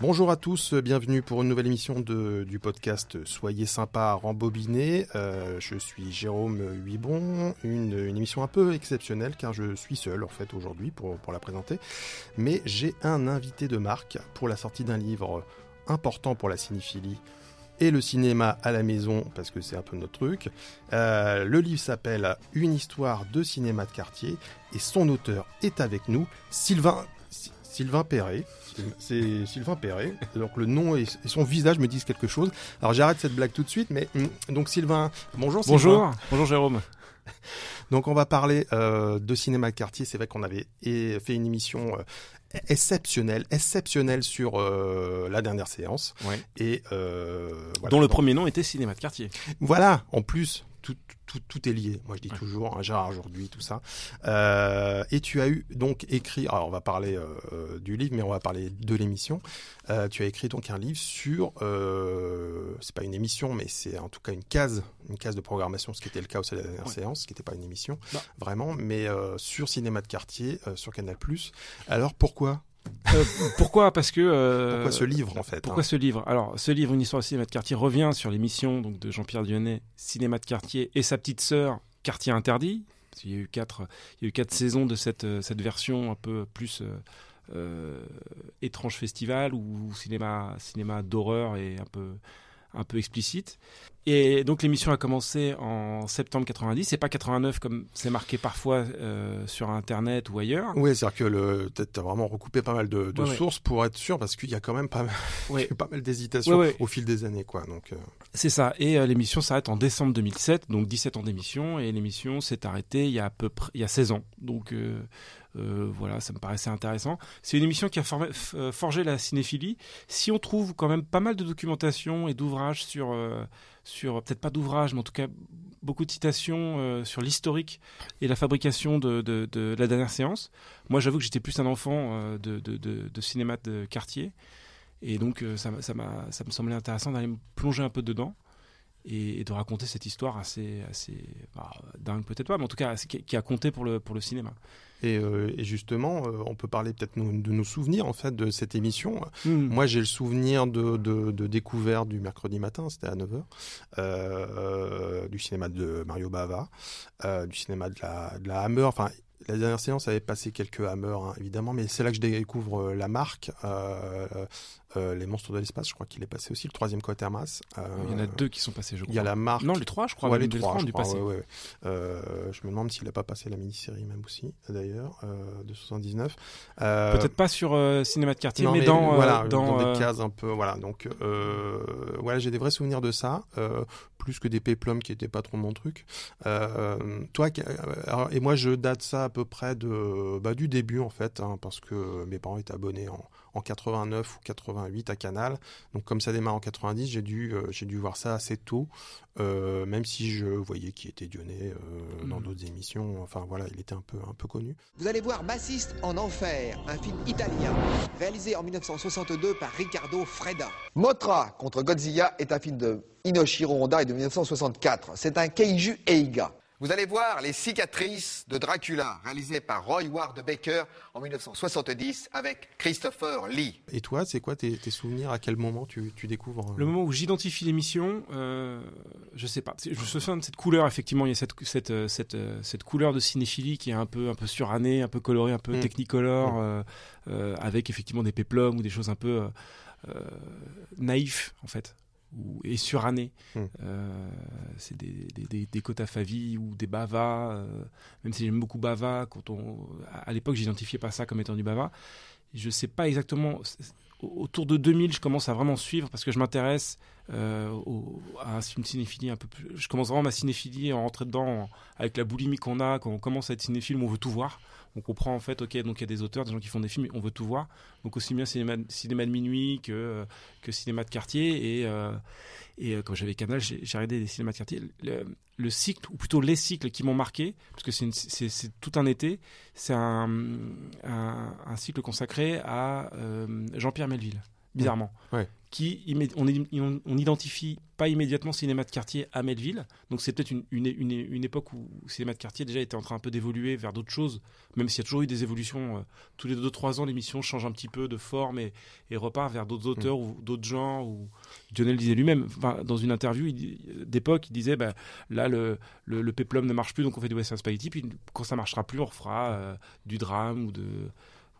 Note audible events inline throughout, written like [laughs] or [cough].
Bonjour à tous, bienvenue pour une nouvelle émission de, du podcast Soyez sympa, rembobiné. Euh, je suis Jérôme Huibon, une, émission un peu exceptionnelle car je suis seul en fait aujourd'hui pour, pour la présenter. Mais j'ai un invité de marque pour la sortie d'un livre important pour la cinéphilie et le cinéma à la maison parce que c'est un peu notre truc. Euh, le livre s'appelle Une histoire de cinéma de quartier et son auteur est avec nous, Sylvain, Sylvain Perret. C'est Sylvain Perret. Donc le nom et son visage me disent quelque chose. Alors j'arrête cette blague tout de suite, mais mm, donc Sylvain, bonjour. Sylvain. Bonjour, bonjour Jérôme. [laughs] Donc on va parler euh, de cinéma de quartier. C'est vrai qu'on avait fait une émission exceptionnelle, exceptionnelle sur euh, la dernière séance. Ouais. Et euh, voilà. Dont le premier nom était Cinéma de quartier. Voilà, en plus, tout, tout, tout est lié. Moi, je dis toujours, hein, Gérard aujourd'hui, tout ça. Euh, et tu as eu donc écrit, alors on va parler euh, du livre, mais on va parler de l'émission. Euh, tu as écrit donc un livre sur, euh, c'est pas une émission, mais c'est en tout cas une case, une case de programmation, ce qui était le cas aussi à la dernière Ouais. séance, ce qui n'était pas une émission, Non. vraiment, mais euh, sur cinéma de quartier, euh, sur Canal+. Alors pourquoi Euh, pourquoi Parce que. euh, Pourquoi ce livre en fait Pourquoi hein ce livre? Alors, ce livre, Une histoire de cinéma de quartier, revient sur l'émission donc, de Jean-Pierre Dionnet, Cinéma de quartier, et sa petite sœur, Quartier interdit. Qu'il y a eu quatre, il y a eu quatre saisons de cette, euh, cette version un peu plus euh, étrange festival ou cinéma, cinéma d'horreur et un peu, un peu explicite. Et donc l'émission a commencé en septembre 90, c'est pas 89 comme c'est marqué parfois euh, sur internet ou ailleurs. Oui, c'est-à-dire que le, t'as t'as vraiment recoupé pas mal de, de Ouais, ouais. sources pour être sûr, parce qu'il y a quand même pas mal, [laughs] Ouais. pas mal d'hésitations au fil des années, quoi. Donc, euh, C'est ça. Et euh, l'émission s'arrête en décembre 2007, donc 17 ans d'émission. Et l'émission s'est arrêtée il y a à peu près il y a 16 ans. Donc euh, voilà, ça me paraissait intéressant. C'est une émission qui a euh, forgé la cinéphilie. Si on trouve quand même pas mal de documentation et d'ouvrages sur euh, sur peut-être pas d'ouvrages, mais en tout cas beaucoup de citations sur l'historique et la fabrication de, de, la dernière séance. Moi, j'avoue que j'étais plus un enfant de, cinéma de quartier. Et donc, ça, ça, ça me semblait intéressant d'aller me plonger un peu dedans et, et de raconter cette histoire assez, assez bah, dingue, peut-être pas, mais en tout cas, qui, qui a compté pour le, pour le cinéma. et, euh, et justement, euh, on peut parler peut-être de nos souvenirs en fait de cette émission. Mm. Moi, j'ai le souvenir de, de, de découverte du mercredi matin, c'était à 9h, euh, du cinéma de Mario Bava, du cinéma de la, de la Hammer. Enfin, la dernière séance avait passé quelques Hammer, hein, évidemment, mais c'est là que je découvre euh, la marque, euh, euh, Les Monstres de l'espace, je crois qu'il est passé aussi, le troisième Quatermass. Euh, Il y en a deux qui sont passés, je crois. Il y a la marque. Non, les trois, je crois. Ouais, les trois, crois, passer. ouais, ouais, ouais. Euh, je me demande s'il n'a pas passé la mini-série même aussi, d'ailleurs, euh, de 79. Euh, Peut-être pas sur cinéma de quartier, non, mais, dans, voilà, dans, des cases un peu, voilà. Donc, voilà, j'ai des vrais souvenirs de ça, plus que des péplums qui étaient pas trop mon truc. Toi, alors, et moi, je date ça à peu près de, bah, du début en fait, hein, parce que mes parents étaient abonnés en, en 89 ou 88 à Canal. Donc, comme ça démarre en 90, j'ai dû, euh, j'ai dû voir ça assez tôt, euh, même si je voyais qu'il était Dionnet euh, dans Mhm. d'autres émissions. Enfin, voilà, il était un peu, un peu connu. Vous allez voir Bassiste en enfer, un film italien, réalisé en 1962 par Riccardo Freda. Motra contre Godzilla est un film de Inoshiro Honda et de 1964. C'est un Keiju Eiga. Vous allez voir Les cicatrices de Dracula, réalisé par Roy Ward Baker en 1970 avec Christopher Lee. Et toi, c'est quoi tes, tes souvenirs? À quel moment tu, tu découvres euh, Le moment où j'identifie l'émission, euh, je sais pas. Je me souviens de cette couleur, effectivement, il y a cette, cette, euh, cette, euh, cette couleur de cinéphilie qui est un peu, un peu surannée, un peu colorée, un peu Mm. technicolor, Mm. euh, euh, avec effectivement des péplums ou des choses un peu naïfs, en fait, ou, et surannées. Mm. Euh, c'est des, des, des, des Kota Favi ou des Bava, euh, même si j'aime beaucoup Bava, quand on, à à l'époque, j'identifiais pas ça comme étant du Bava. Je sais pas exactement autour de 2000, je commence à vraiment suivre parce que je m'intéresse euh, au- à une cinéphilie un peu plus. Je commence vraiment ma cinéphilie à rentrer dedans en- avec la boulimie qu'on a quand on commence à être cinéphile, on veut tout voir. On comprend en fait, ok, donc il y a des auteurs, des gens qui font des films, on veut tout voir. Donc aussi bien cinéma, cinéma de minuit que, que cinéma de quartier. Et, euh, euh, quand j'avais Canal, j'ai regardé des cinémas de quartier. Le, le cycle, ou plutôt les cycles qui m'ont marqué, parce que c'est tout un été, c'est un, cycle consacré à euh, Jean-Pierre Melville, bizarrement. Qui on, on, identifie pas immédiatement cinéma de quartier à Melville. Donc c'est peut-être une, une, une, époque où le cinéma de quartier déjà était en train un peu d'évoluer vers d'autres choses, même s'il y a toujours eu des évolutions. Euh, tous les 2-3 ans, l'émission change un petit peu de forme et, et repart vers d'autres auteurs mm. ou d'autres genres. Ou... Lionel disait lui-même, dans une interview d'époque, il disait bah, là le, le, le, péplum ne marche plus, donc on fait du western spaghetti, puis quand ça marchera plus, on refera euh, du drame ou de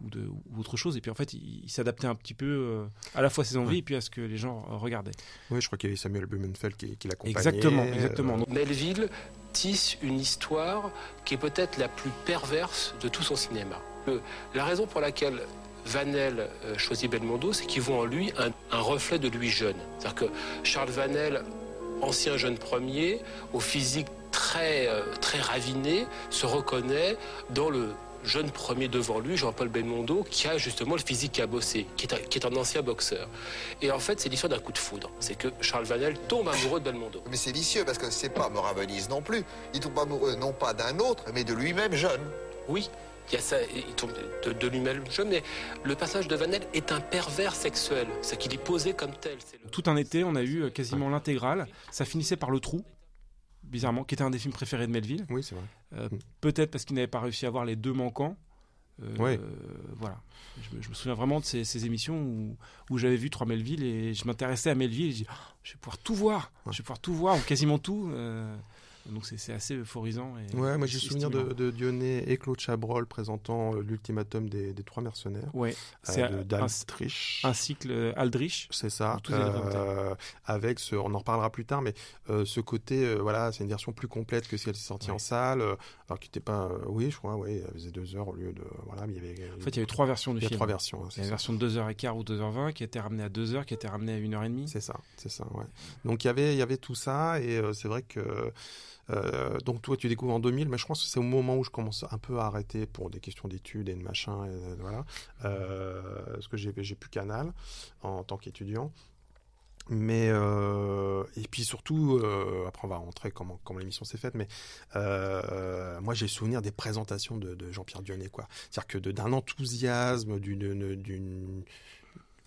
ou, de, ou autre chose. Et puis en fait, il, s'adaptait un petit peu euh, à la fois à ses envies et puis à ce que les gens euh, regardaient. Oui, je crois qu'il y avait Samuel Blumenfeld qui, qui l'accompagnait. Exactement, exactement. Euh... Melville tisse une histoire qui est peut-être la plus perverse de tout son cinéma. Le, la raison pour laquelle Vanel euh, choisit Belmondo, c'est qu'il voit en lui un, un, reflet de lui jeune. C'est-à-dire que Charles Vanel, ancien jeune premier, au physique très, euh, très raviné, se reconnaît dans le jeune premier devant lui, Jean-Paul Belmondo, qui a justement le physique qui est, un, qui est un ancien boxeur. Et en fait, c'est l'histoire d'un coup de foudre. C'est que Charles Vanel tombe amoureux de Belmondo. Mais c'est vicieux parce que c'est pas Morin non plus. Il tombe amoureux non pas d'un autre, mais de lui-même jeune. Oui, il, y a ça, il tombe de, de lui-même jeune, mais le passage de Vanel est un pervers sexuel. C'est qu'il est posé comme tel. Le... Tout un été, on a eu euh, quasiment l'intégrale. Ça finissait par le trou bizarrement, qui était un des films préférés de Melville. Oui, c'est vrai. Euh. Peut-être parce qu'il n'avait pas réussi à avoir les deux manquants. Euh, voilà. Je, me souviens vraiment de ces, émissions où, où j'avais vu trois Melville et je m'intéressais à Melville et je dis, oh, je vais pouvoir tout voir, je vais pouvoir tout voir, ou quasiment tout. Donc c'est assez euphorisant. Et ouais, moi j'ai souvenir de, de, Dionnet et Claude Chabrol présentant euh, l'ultimatum des, des, trois mercenaires. Ouais, c'est euh, d'Aldrich. Un, cycle euh, Aldrich. C'est ça. Euh, avec ce, on en reparlera plus tard, mais euh, ce côté, voilà, c'est une version plus complète que si elle s'est sortie ouais. en salle, alors qui n'était pas, oui, je crois, oui, elle faisait deux heures au lieu de, voilà, mais il y avait. En fait, il y avait trois versions du il y a film. trois versions. Hein, il y a une version de 2h15 ou 2h20 qui était ramenée à 2h, qui était ramenée à 1h30. C'est ça, c'est ça, ouais. Donc il y avait, il y avait tout ça et c'est vrai que euh, donc toi tu découvres en 2000, mais je pense que c'est au moment où je commence un peu à arrêter pour des questions d'études et de machin, et, voilà, euh, parce que j'ai plus Canal en tant qu'étudiant. Mais euh, et puis surtout, euh, après on va rentrer comment l'émission s'est faite, mais euh, moi j'ai souvenir des présentations de, de Jean-Pierre Dionnet, quoi. C'est-à-dire que d'un enthousiasme, d'une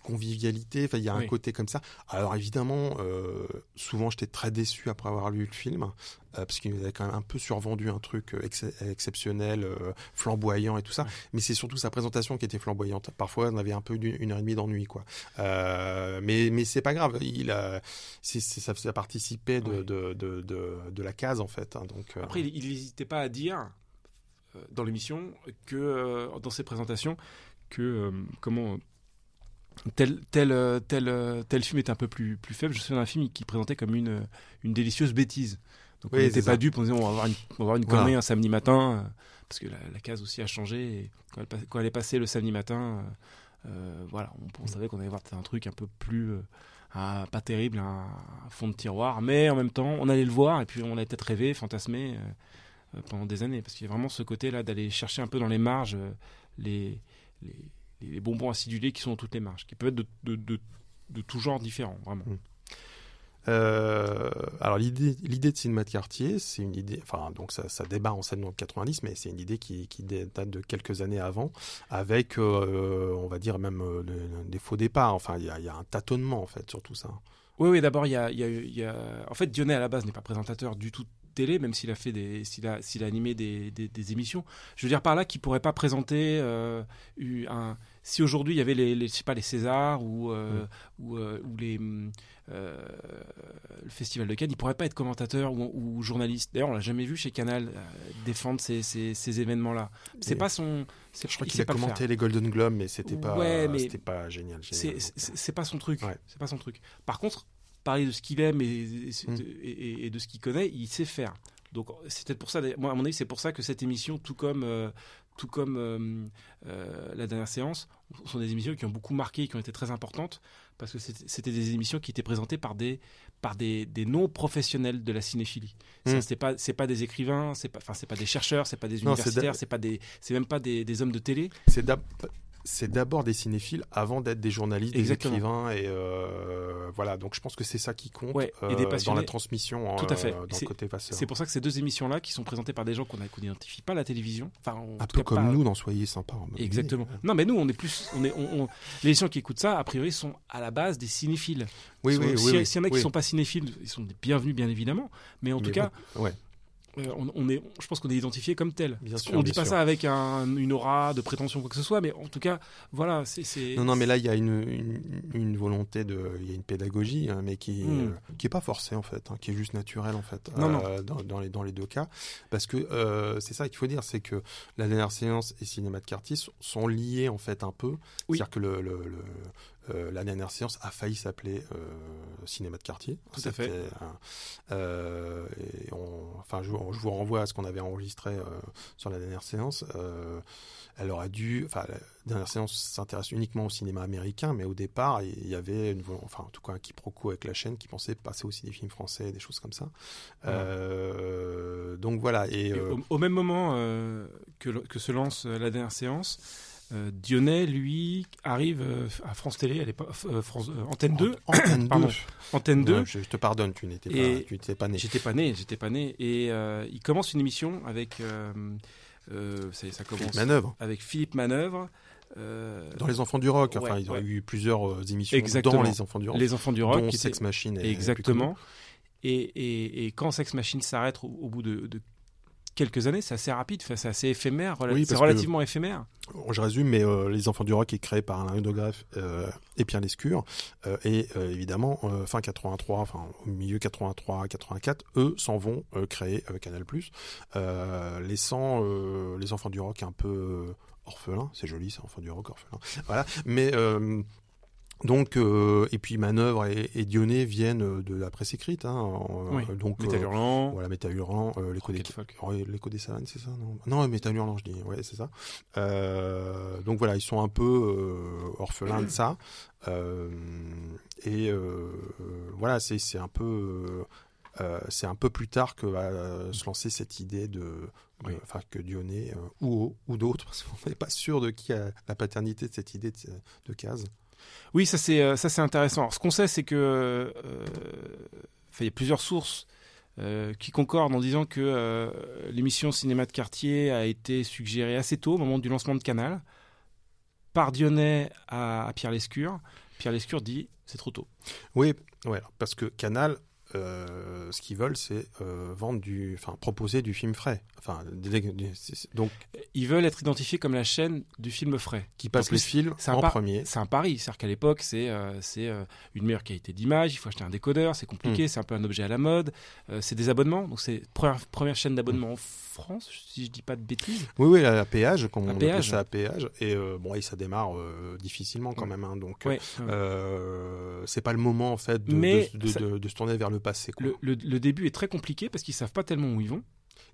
convivialité. Enfin, il y a oui. un côté comme ça. Alors évidemment, euh, souvent j'étais très déçu après avoir lu le film euh, parce qu'il nous avait quand même un peu survendu un truc ex exceptionnel, euh, flamboyant et tout ça. Mais c'est surtout sa présentation qui était flamboyante. Parfois, on avait un peu une, une heure et demie d'ennui, quoi. Euh, mais mais c'est pas grave. Il a, c est, c est, ça, ça participait de, ouais. de, de, de, de, la case en fait. Hein, donc après, il n'hésitait pas à dire dans l'émission que dans ses présentations que comment tel, tel, tel, tel film est un peu plus, plus faible. Je me souviens d'un film qui présentait comme une, une délicieuse bêtise. Donc oui, on n'était pas dupe, on disait on va avoir une, on va avoir une connerie voilà. un samedi matin, euh, parce que la, la, case aussi a changé. Et quand, elle, quand elle est passée le samedi matin, euh, euh voilà, on, on savait qu'on allait voir un truc un peu plus euh, pas terrible, un, fond de tiroir, mais en même temps on allait le voir et puis on allait peut-être rêvé, fantasmé euh, pendant des années, parce qu'il y a vraiment ce côté-là d'aller chercher un peu dans les marges les, les les bonbons acidulés qui sont dans toutes les marges, qui peuvent être de, de, de, de tout genre différents, vraiment. Mmh. Euh, alors l'idée, l'idée de cinéma de quartier, c'est une idée, enfin donc ça, ça débat en scène dans 90, mais c'est une idée qui, qui, date de quelques années avant, avec, euh, on va dire même euh, des faux départs. Enfin, il y a, y a, un tâtonnement en fait sur tout ça. Oui, oui. D'abord, il y a, y, a, y a, en fait, Dionnet à la base n'est pas présentateur du tout télé, même s'il a fait des, s'il a, s'il a animé des, des, des, émissions. Je veux dire par là qu'il pourrait pas présenter euh, un. Si aujourd'hui il y avait les, les, je sais pas, les Césars ou euh, mmh. ou, euh, ou, les euh, le Festival de Cannes, il pourrait pas être commentateur ou, ou journaliste. D'ailleurs, on l'a jamais vu chez Canal défendre ces, ces, ces événements-là. C'est pas son. Je crois qu'il a commenté les Golden Globes, mais c'était pas, ouais, c'était pas génial. génial c'est pas son truc. Ouais. C'est pas son truc. Par contre, parler de ce qu'il aime et, et, mmh. et, et, de ce qu'il connaît, il sait faire. Donc c'est peut-être pour ça, moi à mon avis, c'est pour ça que cette émission, tout comme euh, tout comme euh, euh, la dernière séance, sont des émissions qui ont beaucoup marqué, qui ont été très importantes, parce que c'était des émissions qui étaient présentées par des par des, des non professionnels de la cinéphilie. Mmh. C'est pas pas des écrivains, c'est pas pas des chercheurs, c'est pas des universitaires, c'est pas des même pas des, des, hommes de télé. C'est c'est d'abord des cinéphiles avant d'être des journalistes, Exactement. des écrivains et euh, voilà. Donc je pense que c'est ça qui compte Ouais, et euh, dans la transmission, Tout à fait. euh, dans C'est- le côté passeur. C'est pour ça que ces deux émissions-là, qui sont présentées par des gens qu'on n'identifie pas à la télévision, enfin, Un peu cas comme pas- nous dans Soyez sympa. mobilier. Exactement. Non, mais nous, on est plus, on est, on, on- les gens qui écoutent ça, a priori, sont à la base des cinéphiles. Oui, Sont- oui, oui. S'il y, a- oui, s'il y en a qui oui. sont pas cinéphiles, ils sont bienvenus, bien évidemment. Mais en tout cas, ouais. Euh, on, on est, je pense qu'on est identifié comme tel. Bien sûr, on dit bien pas sûr. ça avec un- une aura de prétention quoi que ce soit, mais en tout cas, voilà, c'est. Non, non, mais là, il y a une, une, une volonté de, il y a une pédagogie, hein, mais qui, Mm. euh, qui est pas forcée en fait, hein, qui est juste naturelle en fait, Non, non. euh, Dans, dans les dans les deux cas, parce que c'est ça qu'il faut dire, c'est que la dernière séance et cinéma de quartier sont, sont liés en fait un peu, Oui. c'est-à-dire que le, le- le- euh, la dernière séance a failli s'appeler euh, cinéma de quartier. Tout à fait. Un- euh, et on- enfin, je, je vous renvoie à ce qu'on avait enregistré sur la dernière séance. Elle aurait dû, enfin, la dernière séance s'intéresse uniquement au cinéma américain, mais au départ, il y avait, une, enfin, en tout cas, un quiproquo avec la chaîne qui pensait passer aussi des films français, des choses comme ça. Donc voilà. Et, Et au, au même moment que, se lance la dernière séance, euh, Dionnet, lui, arrive euh, à France Télé, à l'époque, euh, France, euh, Antenne 2, Antenne 2. [coughs] Pardon. Antenne 2. Ouais, je, je te pardonne, tu n'étais pas, tu pas né. J'étais pas né, j'étais pas né. Et euh, il commence une émission avec. ça, ça commence Philippe Manœuvre. avec Philippe Manœuvre. Dans Les Enfants du Rock, enfin, Ouais, ils ont ouais. eu plusieurs émissions Exactement. dans Les Enfants du Rock, Les Enfants du Rock. dont qui Sex Machine. Exactement. Et, et, et quand Sex Machine s'arrête au, au bout de, de quelques années, c'est assez rapide, c'est assez éphémère, Oui, c'est que- relativement éphémère. Je résume, mais euh, Les Enfants du Rock est créé par Alain Degreffe euh, et Pierre Lescure. Euh, et euh, évidemment, fin 83, enfin au milieu 83, 84, eux s'en vont créer Canal+, laissant Les Enfants du Rock un peu orphelins. C'est joli, ça, Enfants du Rock, orphelins. Voilà. Mais... euh, donc, euh, et puis Manœuvre et, et Dionnet viennent euh, de la presse écrite. Hein, en- Oui. donc, Métal euh, Hurlant, voilà, Métal Hurlant, euh, l'écho des, l'écho des savanes, c'est ça Non, non Métal Hurlant, je dis. Ouais, c'est ça. Donc voilà, ils sont un peu orphelins de ça. Et voilà, c'est c'est un peu. c'est un peu plus tard que va se lancer cette idée de, Oui. enfin que Dionnet ou ou d'autres, parce qu'on n'est pas sûr de qui a la paternité de cette idée de, de case. Oui, ça c'est euh, ça c'est intéressant. Ce qu'on sait, c'est que euh, il y a plusieurs sources euh, qui concordent en disant que l'émission Cinéma de quartier a été suggérée assez tôt, au moment du lancement de Canal, par Dionnet à, Pierre Lescure. Pierre Lescure dit c'est trop tôt. Oui, ouais, parce que Canal, euh, ce qu'ils veulent, c'est euh, vendre du, enfin proposer du film frais. Enfin, des- des- donc Ils veulent être identifiés comme la chaîne du film frais. qui passe les films en par- premier. C'est un pari, c'est-à-dire qu'à l'époque, c'est euh, c'est une meilleure qualité d'image, il faut acheter un décodeur, c'est compliqué, c'est un peu un objet à la mode, c'est des abonnements, donc c'est première, première chaîne d'abonnement en France, si je dis pas de bêtises. Oui, oui, à péage, comme À on appelle péage. ça à péage. Et bon, et ça démarre difficilement quand même. hein, donc, Ouais. c'est pas le moment en fait de, Mais de, de- ça- de- de se tourner vers le Quoi. le, le- le début est très compliqué parce qu'ils savent pas tellement où ils vont.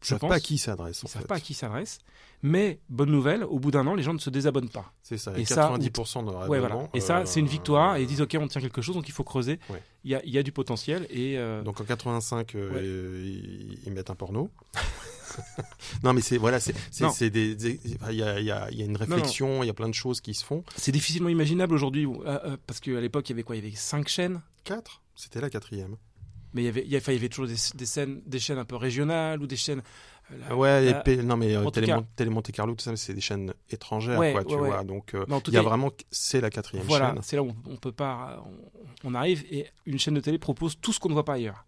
Ils savent pense. pas à qui s'adressent. Ils en savent fait. pas à qui s'adressent. Mais bonne nouvelle, au bout d'un an, les gens ne se désabonnent pas. C'est ça. Et Et ça, 90% de Ouais, voilà. Et ça, c'est une victoire. Et ils disent ok, on tient quelque chose, donc il faut creuser. Ouais. Il y, a, il y a du potentiel et euh, Donc en 85, euh, Ouais. euh, ils, ils mettent un porno. [laughs] non, mais c'est voilà, c'est c'est des, des- il y a, il y a- il y a une réflexion, il y a plein de choses qui se font. c'est difficilement imaginable aujourd'hui euh, euh, parce qu'à l'époque il y avait quoi? Il y avait cinq chaînes? Quatre, c'était la quatrième. Mais il y avait, il y toujours des, des scènes, des chaînes un peu régionales ou des chaînes. euh, la- Ouais, la- non mais euh, Télé, Monte Carlo, tout ça, c'est des chaînes étrangères, Ouais, quoi, tu ouais, vois. Donc euh, il y a vraiment, c'est la quatrième voilà, chaîne. c'est là où on, on peut pas, on, on arrive et une chaîne de télé propose tout ce qu'on ne voit pas ailleurs.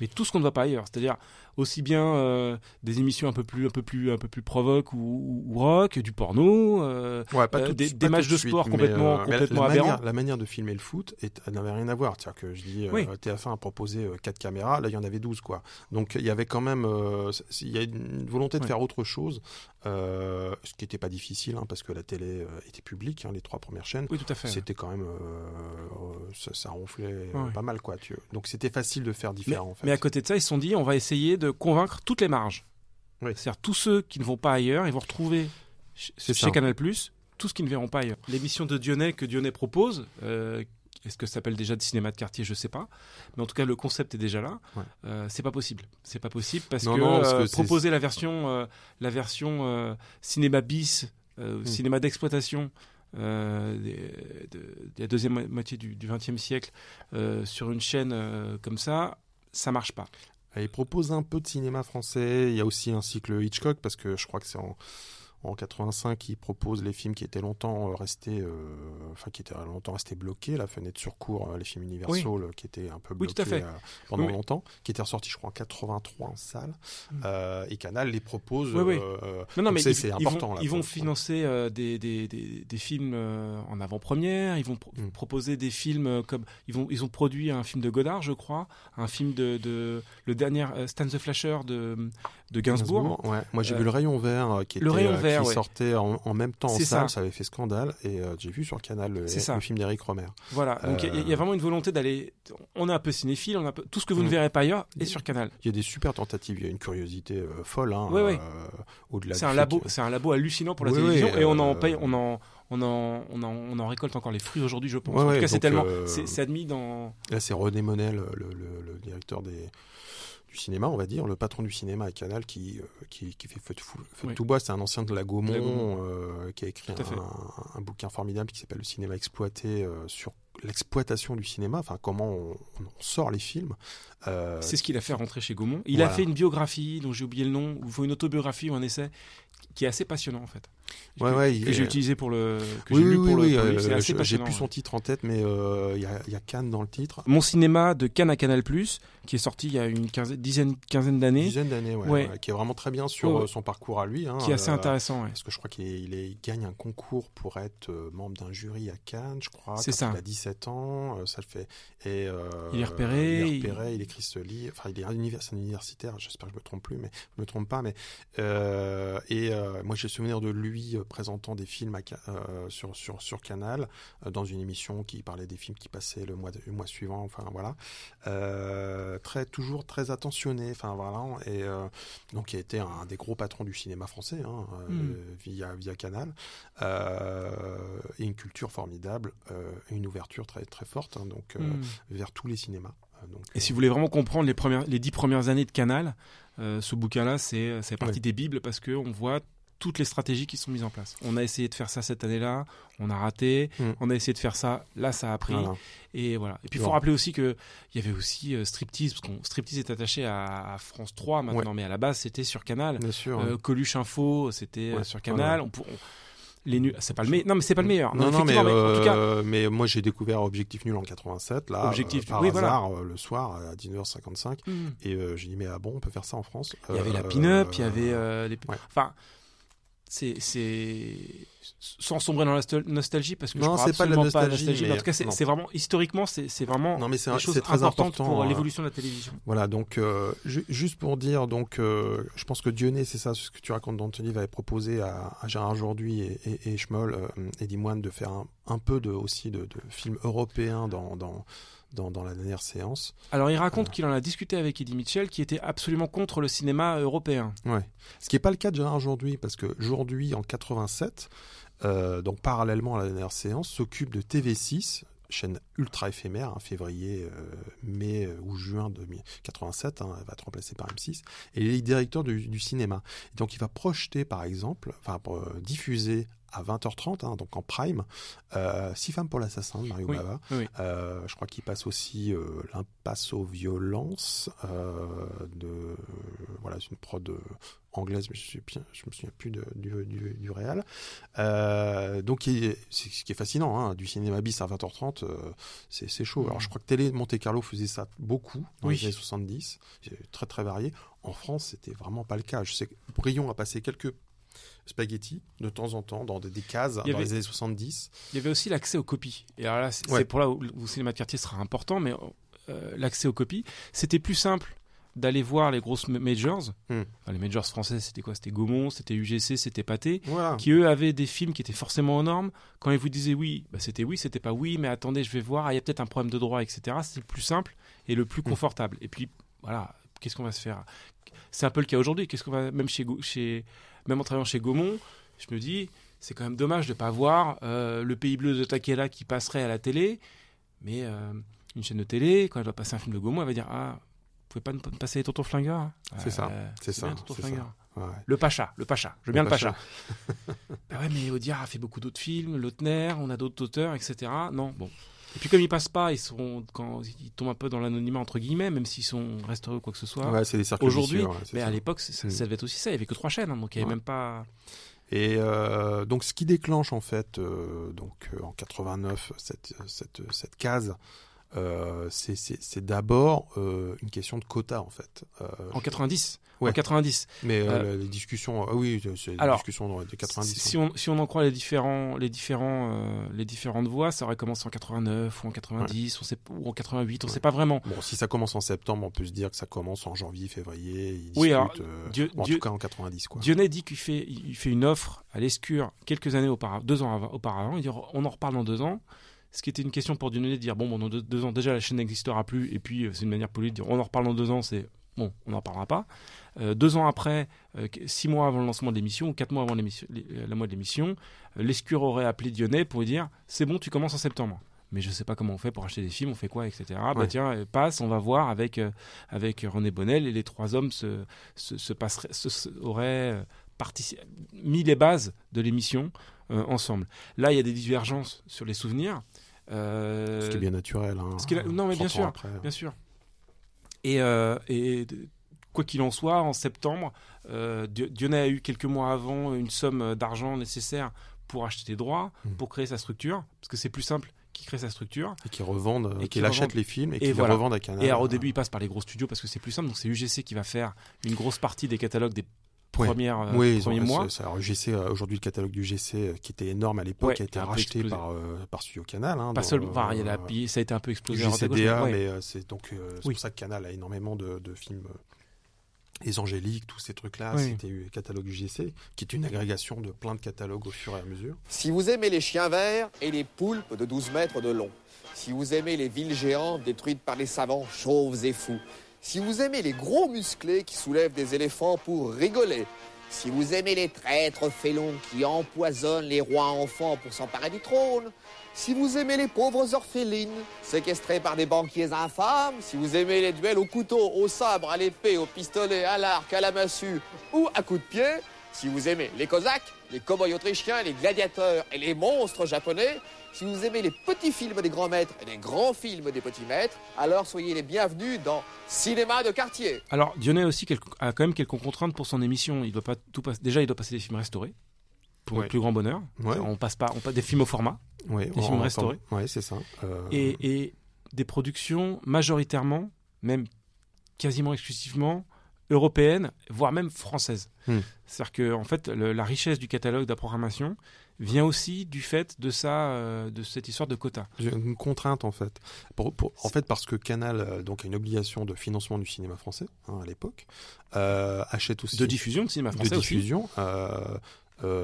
Mais tout ce qu'on ne voit pas ailleurs, c'est-à-dire aussi bien euh, des émissions un peu plus, un peu plus, un peu plus provoque ou, rock, du porno, euh, Ouais, pas euh, tout de des- matchs de sport mais, complètement- euh, mais complètement la, aberrants. manière, la manière de filmer le foot elle n'avait rien à voir. C'est-à-dire que je dis, euh, Oui. TF1 a proposé euh, quatre caméras, là il y en avait 12 quoi. Donc il y avait quand même, euh, il y a une volonté de Ouais. faire autre chose, euh, ce qui n'était pas difficile hein, parce que la télé euh, était publique, hein, les trois premières chaînes. oui tout à fait. C'était quand même, euh, ça, ça ronflait euh, Ouais. pas mal quoi. Tu... Donc c'était facile de faire Mais, différent en fait. mais à côté de ça, ils se sont dit, on va essayer de convaincre toutes les marges. Oui. C'est-à-dire tous ceux qui ne vont pas ailleurs, ils vont retrouver chez ça. Canal+, tous qui ne verront pas ailleurs. L'émission de Dionnet que Dionnet propose, euh, est-ce que ça s'appelle déjà de cinéma de quartier? Je sais pas. Mais en tout cas, le concept est déjà là. Ouais. Euh, c'est pas possible. C'est pas possible parce Non, que, non, parce euh, que proposer la version, euh, la version cinéma bis, Hmm. cinéma d'exploitation euh, de, la deuxième moitié du XXe siècle euh, sur une chaîne euh, comme ça, ça marche pas. Il propose un peu de cinéma français. Il y a aussi un cycle Hitchcock parce que je crois que c'est en en 85, il propose les films qui étaient longtemps euh, restés, euh, enfin qui étaient longtemps restés bloqués, la fenêtre sur cours, euh, les films Universal qui étaient un peu bloqués pendant longtemps, qui étaient ressortis, je crois, en 83 en salle, mm. et Canal les propose. non, non, mais c'est important. Vont, ils vont financer des, des, des, films en avant-première. Ils vont mm. proposer des films comme ils vont, ils ont produit un film de Godard, je crois, un film de, de le dernier Stan the Flasher de de Gainsbourg. ouais. Moi, j'ai vu le Rayon Vert qui le Rayon Vert, qui sortait en, même temps en salle, ça. avait fait scandale. Et euh, j'ai vu sur Canal le, film d'Eric Romer. Voilà, donc il y, a vraiment une volonté d'aller. On est un peu cinéphile, on a tout ce que vous ne mm. verrez pas ailleurs est sur Canal. Il y a des super tentatives, il y a une curiosité euh, folle. Hein, euh, au-delà. C'est un labo, c'est un labo hallucinant pour la télévision et on en paye, on en on en, on en, on en, récolte encore les fruits aujourd'hui, je pense. en tout cas, c'est tellement, c'est admis dans. Là, c'est René Monel, le, le, directeur des, du cinéma, on va dire, le patron du cinéma à Canal qui, euh, qui, qui, fait Feu de, fou, feu de tout bois, c'est un ancien de la Gaumont, euh, qui a écrit un, un, bouquin formidable qui s'appelle Le cinéma exploité euh, sur l'exploitation du cinéma, enfin comment on, sort les films. c'est ce qu'il a fait rentrer chez Gaumont. Il a fait une biographie dont j'ai oublié le nom, ou une autobiographie ou un essai qui est assez passionnant en fait. Ouais, que, ouais, que j'ai utilisé pour le. Que oui, j'ai lu pour oui, le. Euh, j'ai plus son titre en tête, mais euh, il y, a, Cannes dans le titre. Mon cinéma de Cannes à Canal qui est sorti il y a une quinzaine, dizaine, quinzaine d'années. Dizaine d'années, ouais, Qui est vraiment très bien sur euh, son parcours à lui. Hein, qui est assez intéressant, Parce que je crois qu'il il gagne un concours pour être membre d'un jury à Cannes, je crois. C'est ça. Il a 17 ans, ça le fait. Et, il est repéré. Il est repéré, il écrit ce livre. Enfin, il est un universitaire, j'espère que je me trompe plus, mais je me trompe pas. Mais et moi, j'ai souvenir de lui présentant des films euh, sur, sur, sur Canal, euh, dans une émission qui parlait des films qui passaient le mois, le mois suivant, enfin voilà. Euh, très, toujours très attentionné, enfin voilà. Et donc, il a été un des gros patrons du cinéma français, hein, hmm. via, via Canal. et une culture formidable, une ouverture très, très forte, hein, donc, hmm. vers tous les cinémas. Donc, et si vous voulez vraiment comprendre les, premières, les dix premières années de Canal, ce bouquin-là, c'est partie des bibles parce qu'on voit toutes les stratégies qui sont mises en place. On a essayé de faire ça cette année-là, on a raté. Mm. On a essayé de faire ça, là ça a pris. Et voilà. Et puis il faut rappeler aussi qu'il y avait aussi euh, Striptease, parce qu'on Striptease est attaché à, France 3 maintenant, mais à la base c'était sur Canal. Bien sûr. Euh, Coluche Info, c'était euh, sur Canal. On, les c'est pas le meilleur. Non, mais c'est pas le meilleur. Non, non, mais, en tout cas... mais moi j'ai découvert Objectif Nul en 87, là, Objectif par oui, hasard, le soir à 19h55, mm. et j'ai dit mais ah bon, on peut faire ça en France? Il y avait la pin-up, il y avait les... enfin c'est sans sombrer dans la nostalgie parce que non, je crois pas de la nostalgie, en tout cas c'est vraiment historiquement c'est vraiment non mais c'est chose très important pour hein. l'évolution de la télévision. Voilà donc euh, juste pour dire donc euh, je pense que Dionnet c'est ça ce que tu racontes dans ton livre avait proposé à, Gérard Aujourd'hui et, et, et Schmoll euh, et Dimoine de faire un, peu de aussi de, de films européens dans, dans dans, la dernière séance. Alors il raconte qu'il en a discuté avec Eddie Mitchell qui était absolument contre le cinéma européen. Ouais. Ce qui n'est pas le cas Gérard aujourd'hui parce que aujourd'hui en 87, euh, donc parallèlement à la dernière séance, s'occupe de TV6 chaîne ultra éphémère, hein, février, euh, mai euh, ou juin 2087, hein, elle va être remplacée par M6, et il est directeur du, cinéma. donc il va projeter par exemple, enfin diffuser à 20h30, hein, donc en prime. Euh, Six femmes pour l'assassin de Mario Bava. Euh, je crois qu'il passe aussi euh, l'impasse aux violences de voilà, c'est une prod anglaise, mais je ne me souviens plus du, du, du réel. donc c'est ce qui est fascinant, hein, du cinéma bis à 20h30, c'est chaud. Alors je crois que Télé Monte Carlo faisait ça beaucoup dans les années 70, très très varié. En France, c'était vraiment pas le cas. Je sais que Brion a passé quelques spaghetti de temps en temps dans des, cases dans les années 70. Il y avait aussi l'accès aux copies. Et alors là, c'est pour là où le cinéma de quartier sera important, mais euh, l'accès aux copies, c'était plus simple d'aller voir les grosses majors. Hmm. les majors françaises, c'était quoi? C'était Gaumont, c'était UGC, c'était Pathé, qui eux avaient des films qui étaient forcément aux normes. Quand ils vous disaient oui, bah, c'était oui, c'était pas oui, mais attendez, je vais voir, ah, il y a peut-être un problème de droit, etc. C'est le plus simple et le plus hmm. confortable. Et puis, voilà, qu'est-ce qu'on va se faire? C'est un peu le cas aujourd'hui. Qu'est-ce qu'on va, même chez, chez même en travaillant chez Gaumont, je me dis, c'est quand même dommage de ne pas voir euh, le Pays Bleu de Takela qui passerait à la télé, mais euh, une chaîne de télé, quand elle va passer un film de Gaumont, elle va dire, ah, pouvez pas nous passer les tontons flingueurs C'est ça, c'est ça, tonton c'est ça. Ouais. Le Pacha, le Pacha. Je veux bien le Pacha. Pacha. [laughs] bah ouais, mais Audiard a fait beaucoup d'autres films, Lautner, on a d'autres auteurs, etc. Non, bon. Et puis comme ils passent pas, ils sont quand ils tombent un peu dans l'anonymat entre guillemets, même s'ils sont restaurés ou quoi que ce soit. Ouais, c'est des cercles Aujourd'hui, ouais, mais ça. à l'époque, Mm. ça devait être aussi ça. Il y avait que trois chaînes, hein, donc il y avait Ouais. même pas. Et euh, donc, ce qui déclenche en fait, euh, donc euh, en 89, cette, cette, cette case, euh, c'est- d'abord euh, une question de quota en fait. Euh, En 90. Ouais. En 90. mais euh, les discussions, ah oui, c'est alors, discussions des 90. Si, si on, si on en croit les différents, les différents, les différentes voix, ça aurait commencé en 89 ou en 90, on sait, ou en 88, on Ouais. sait pas vraiment. Bon, si ça commence en septembre, on peut se dire que ça commence en janvier, février. Ils Oui, discutent, alors, euh, Dieu- bon, en Dieu- tout cas en 90 quoi. Dionnet dit qu'il fait, il fait une offre à l'Escure quelques années auparavant, deux ans avant- auparavant. Il dit on en reparle dans deux ans. Ce qui était une question pour Dionnet de dire bon, bon dans deux, deux ans déjà la chaîne n'existera plus et puis euh, c'est une manière polie de dire on en reparle dans deux ans. C'est bon, on n'en parlera pas. Euh, deux ans après, euh, six mois avant le lancement de l'émission ou quatre mois avant l'émission, la mois de l'émission, euh, l'Escure aurait appelé Dionnet pour lui dire c'est bon, tu commences en septembre. Mais je sais pas comment on fait pour acheter des films, on fait quoi, etc. Bah tiens, passe, on va voir avec avec René Bonnel et les trois hommes se se, se passeraient, se- se- auraient mis les bases de l'émission euh, ensemble. Là, il y a des divergences sur les souvenirs. Euh, Ce qui est bien naturel. Hein, ce qui non, mais 30 bien sûr, après. bien sûr. Et, euh, et quoi qu'il en soit, en septembre, euh, Dio- Dionnet a eu quelques mois avant une somme d'argent nécessaire pour acheter des droits, Mm. pour créer sa structure, parce que c'est plus simple qu'il crée sa structure. Et qui revendent, Et qui qui revendent. les films et, Et qui voilà. les revendent à Canal. Et alors, au début, il passe par les gros studios parce que c'est plus simple. Donc c'est UGC qui va faire une grosse partie des catalogues des Ouais. premières, euh, oui, ils ont, premiers mois. c'est- c'est- alors, GC, euh, aujourd'hui, le catalogue du GC, euh, qui était énorme à l'époque, Ouais, a été qui a racheté par, euh, par Studio Canal. Hein, Pas seulement, enfin, il y a la- euh, ça a été un peu explosé. GCDA, ouais. mais euh, c'est donc euh, c'est Oui. pour ça que Canal a énormément de, de films. euh, les Angéliques, tous ces trucs-là, Oui. c'était le catalogue UGC, qui est une agrégation de plein de catalogues au fur et à mesure. Si vous aimez les chiens verts et les poulpes de 12 mètres de long, si vous aimez les villes géantes détruites par les savants chauves et fous, si vous aimez les gros musclés qui soulèvent des éléphants pour rigoler, si vous aimez les traîtres félons qui empoisonnent les rois enfants pour s'emparer du trône, si vous aimez les pauvres orphelines séquestrées par des banquiers infâmes, si vous aimez les duels au couteau, au sabre, à l'épée, au pistolet, à l'arc, à la massue ou à coups de pied, si vous aimez les cosaques, les cow-boys autrichiens, les gladiateurs et les monstres japonais, si vous aimez les petits films des grands maîtres et les grands films des petits maîtres, alors soyez les bienvenus dans Cinéma de quartier. Alors, Dionnet aussi quelques- a quand même quelques contraintes pour son émission. Il doit pas tout passer. Déjà, il doit passer des films restaurés pour Ouais. le plus grand bonheur. Ouais. On passe pas, on passe des films au format Ouais, Des films restaurés. Oui, c'est ça. Euh, et, et des productions majoritairement, même quasiment exclusivement européennes, voire même françaises. Hmm. C'est-à-dire que en fait, le- la richesse du catalogue de la programmation vient aussi du fait de ça, euh, de cette histoire de quotas. J'ai une contrainte en fait. Pour- pour- en fait, parce que Canal euh, donc a une obligation de financement du cinéma français hein, à l'époque, euh, achète aussi De diffusion de cinéma de français aussi. diffusion,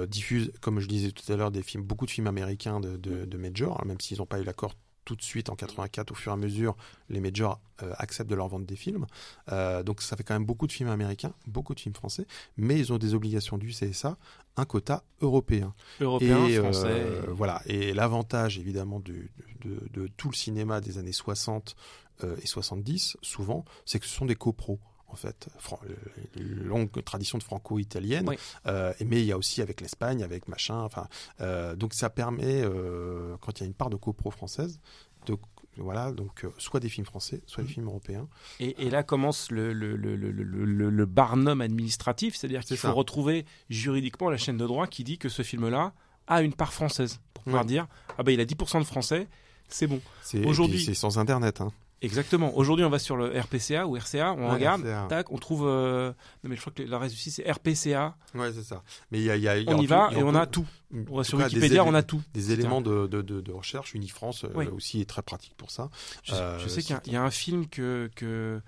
diffuse, comme je disais tout à l'heure, des films, beaucoup de films américains de, de, de majors, hein, même s'ils n'ont pas eu l'accord tout de suite en 84, au fur et à mesure, les majors euh, acceptent de leur vendre des films. Euh, donc ça fait quand même beaucoup de films américains, beaucoup de films français, mais ils ont des obligations du CSA, un quota européen. Européen, et, euh, français. voilà. Et l'avantage évidemment du- de, de tout le cinéma des années 60 euh, et 70, souvent, c'est que ce sont des copros. En fait, euh, longue tradition de franco-italienne, Oui. Euh, mais il y a aussi avec l'Espagne, avec machin. Enfin, euh, donc ça permet, euh, quand il y a une part de copro française, de voilà, donc euh, soit des films français, soit des films européens. Et, et là commence le, le, le, le, le, le- le barnum administratif, c'est-à-dire qu'il faut ça. retrouver juridiquement la chaîne de droit qui dit que ce film-là a une part française. Pour pouvoir Ouais. dire, ah ben il a 10% de français, c'est bon. C'est Aujourd'hui- c'est sans internet. Hein. Exactement. Aujourd'hui, on va sur le RPCA ou RCA, on Ouais, regarde, RCA. tac, on trouve. euh, Non, mais je crois que le reste c'est RPCA. Ouais, c'est ça. Mais il y y a- y On y va et on a tout. On va sur cas, Wikipédia, on a tout. Des éléments de, de, de, recherche. Unifrance euh, Oui. aussi est très pratique pour ça. Je, Euh, je sais qu'il y y, a un film que, que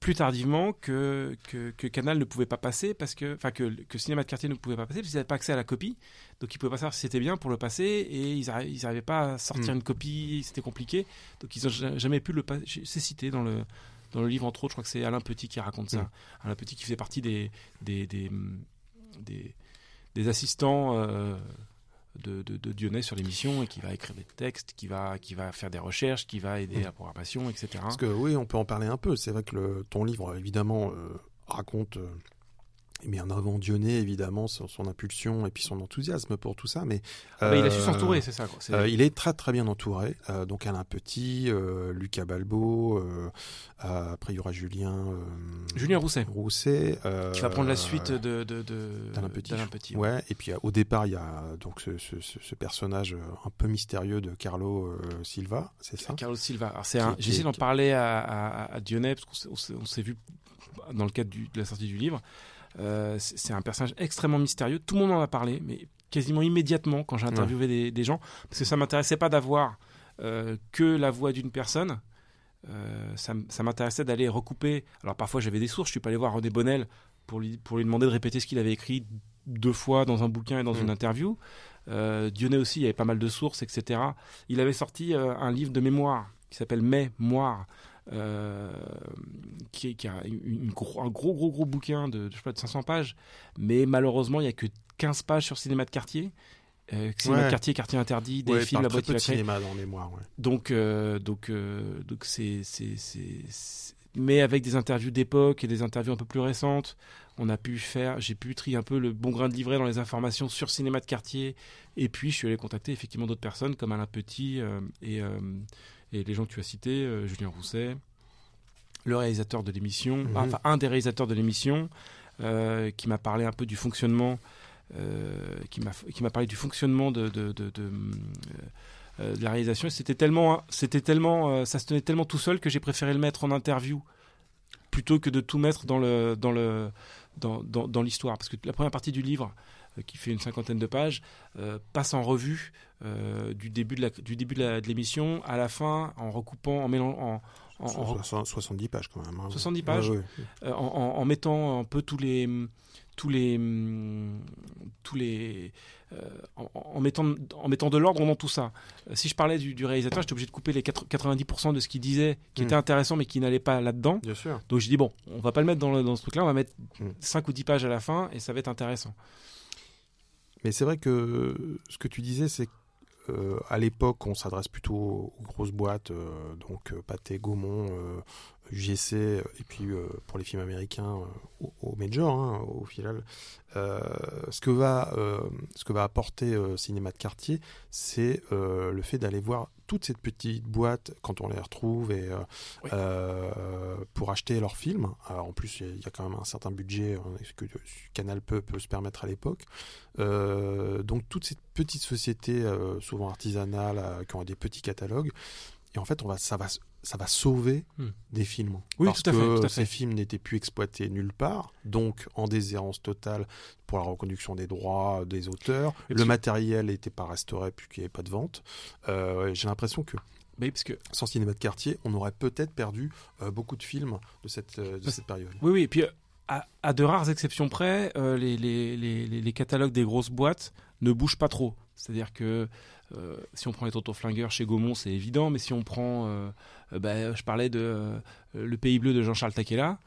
plus tardivement que, que, que Canal ne pouvait pas passer parce que enfin que, que Cinéma de quartier ne pouvait pas passer parce qu'ils n'avaient pas accès à la copie. Donc ils pouvaient pas savoir si c'était bien pour le passer et ils n'arrivaient pas à sortir Mm. une copie. C'était compliqué. Donc ils ont jamais pu le passer c'est cité dans le dans le livre entre autres. Je crois que c'est Alain Petit qui raconte ça. Mm. Alain Petit qui fait partie des des des, des, des assistants euh, de, de, de Dionnet sur l'émission et qui va écrire des textes, qui va, qui va faire des recherches, qui va aider Mm. la programmation, etc. Parce que oui, on peut en parler un peu. C'est vrai que le, ton livre, évidemment, euh, raconte, euh, mais en avant Dionnet, évidemment, son, son impulsion et puis son enthousiasme pour tout ça. Mais Ah bah, il a su euh, s'entourer, c'est ça. quoi. Euh, il est très très bien entouré. Euh, donc Alain Petit, Lucas Balbo, après il y aura Julien. Julien Rousset, Rousset. qui va prendre la suite de, de, de- d'Alain Petit. Ouais. Et puis au départ il y a donc ce, ce- personnage un peu mystérieux de Carlo Silva, c'est ça? Carlos Silva. Alors, c'est un- J'ai essayé d'en parler à, à, à Dionnet, parce qu'on s'est- vu dans le cadre du- de la sortie du livre. Euh, c'est un personnage extrêmement mystérieux. Tout le monde en a parlé, mais quasiment immédiatement quand j'ai interviewé des, des gens, parce que ça m'intéressait pas d'avoir euh, que la voix d'une personne. Euh, ça, m'intéressait d'aller recouper. Alors parfois j'avais des sources, je suis pas allé voir René Bonnel pour lui, pour lui demander de répéter ce qu'il avait écrit deux fois dans un bouquin et dans Mm. une interview. Euh, Dionnet aussi, il y avait pas mal de sources, etc. Il avait sorti euh, un livre de mémoire qui s'appelle Mémoire, euh, qui, est- qui a une, une gros- un gros, gros, gros bouquin de, je sais pas, de 500 pages. Mais malheureusement, il n'y a que 15 pages sur cinéma de quartier. Euh, cinéma Ouais. de quartier, quartier interdit, des Ouais, il films, la boîte de cinéma dans mémoire. Ouais. Donc, euh, donc, euh, donc c'est, c'est, c'est, c'est- mais avec des interviews d'époque et des interviews un peu plus récentes, on a pu faire, j'ai pu trier un peu le bon grain de livret dans les informations sur cinéma de quartier. Et puis, je suis allé contacter effectivement d'autres personnes comme Alain Petit et, et les gens que tu as cités, euh, Julien Rousset, le réalisateur de l'émission, Mhm. enfin un des réalisateurs de l'émission, euh, qui m'a parlé un peu du fonctionnement, euh, qui m'a parlé du fonctionnement de, de, de, de, euh, la réalisation. C'était tellement, c'était tellement, ça se tenait tellement tout seul que j'ai préféré le mettre en interview plutôt que de tout mettre dans le dans le dans, dans, dans l'histoire parce que la première partie du livre qui fait une cinquantaine de pages euh, passe en revue euh, du début de l'émission à la fin en recoupant en mélangeant en, en- en- 60 70 pages quand même. hein. 70 pages Ouais, ouais. euh, en, mettant un peu tous les tous les tous les euh, en, en mettant en mettant de l'ordre dans tout ça. Euh, si je parlais du, du réalisateur, j'étais obligé de couper les 4 90% de ce qu'il disait qui était intéressant mais qui n'allait pas là-dedans. Bien sûr. Donc j'ai dit bon, on va pas le mettre dans, le- dans ce truc-là, on va mettre Mm. 5 ou 10 pages à la fin et ça va être intéressant. Mais c'est vrai que ce que tu disais, c'est euh, à l'époque, on s'adresse plutôt aux grosses boîtes, euh, donc euh, Pathé, Gaumont, euh, UGC, euh, et puis euh, pour les films américains, euh, au, au major, hein, au final. Euh, ce que va, euh, ce que va apporter euh, cinéma de quartier, c'est euh, le fait d'aller voir toutes ces petites boîtes quand on les retrouve et euh, Oui. euh, pour acheter leurs films. Alors, en plus, il y, a- il y a quand même un certain budget euh, que Canal peut, peut se permettre à l'époque. Euh, donc toutes ces petites sociétés, euh, souvent artisanales, euh, qui ont des petits catalogues, et en fait, on va, ça va, ça va sauver Hmm. des films. Oui, parce tout à fait, que tout à ces films n'étaient plus exploités nulle part, donc en déshérence totale pour la reconduction des droits des auteurs. Et Le matériel n'était pas restauré puisqu'il n'y avait pas de vente. Euh, J'ai l'impression que Oui, parce que sans cinéma de quartier, on aurait peut-être perdu euh, beaucoup de films de cette, euh, de Parce- cette période. Oui, oui, et puis euh, à, à de rares exceptions près, les, les, les, les- les catalogues des grosses boîtes ne bougent pas trop. C'est-à-dire que euh, si on prend les Tonton Flingueurs chez Gaumont, c'est évident, mais si on prend, euh, euh, bah, je parlais de Le Pays Bleu de Jean-Charles Taquella,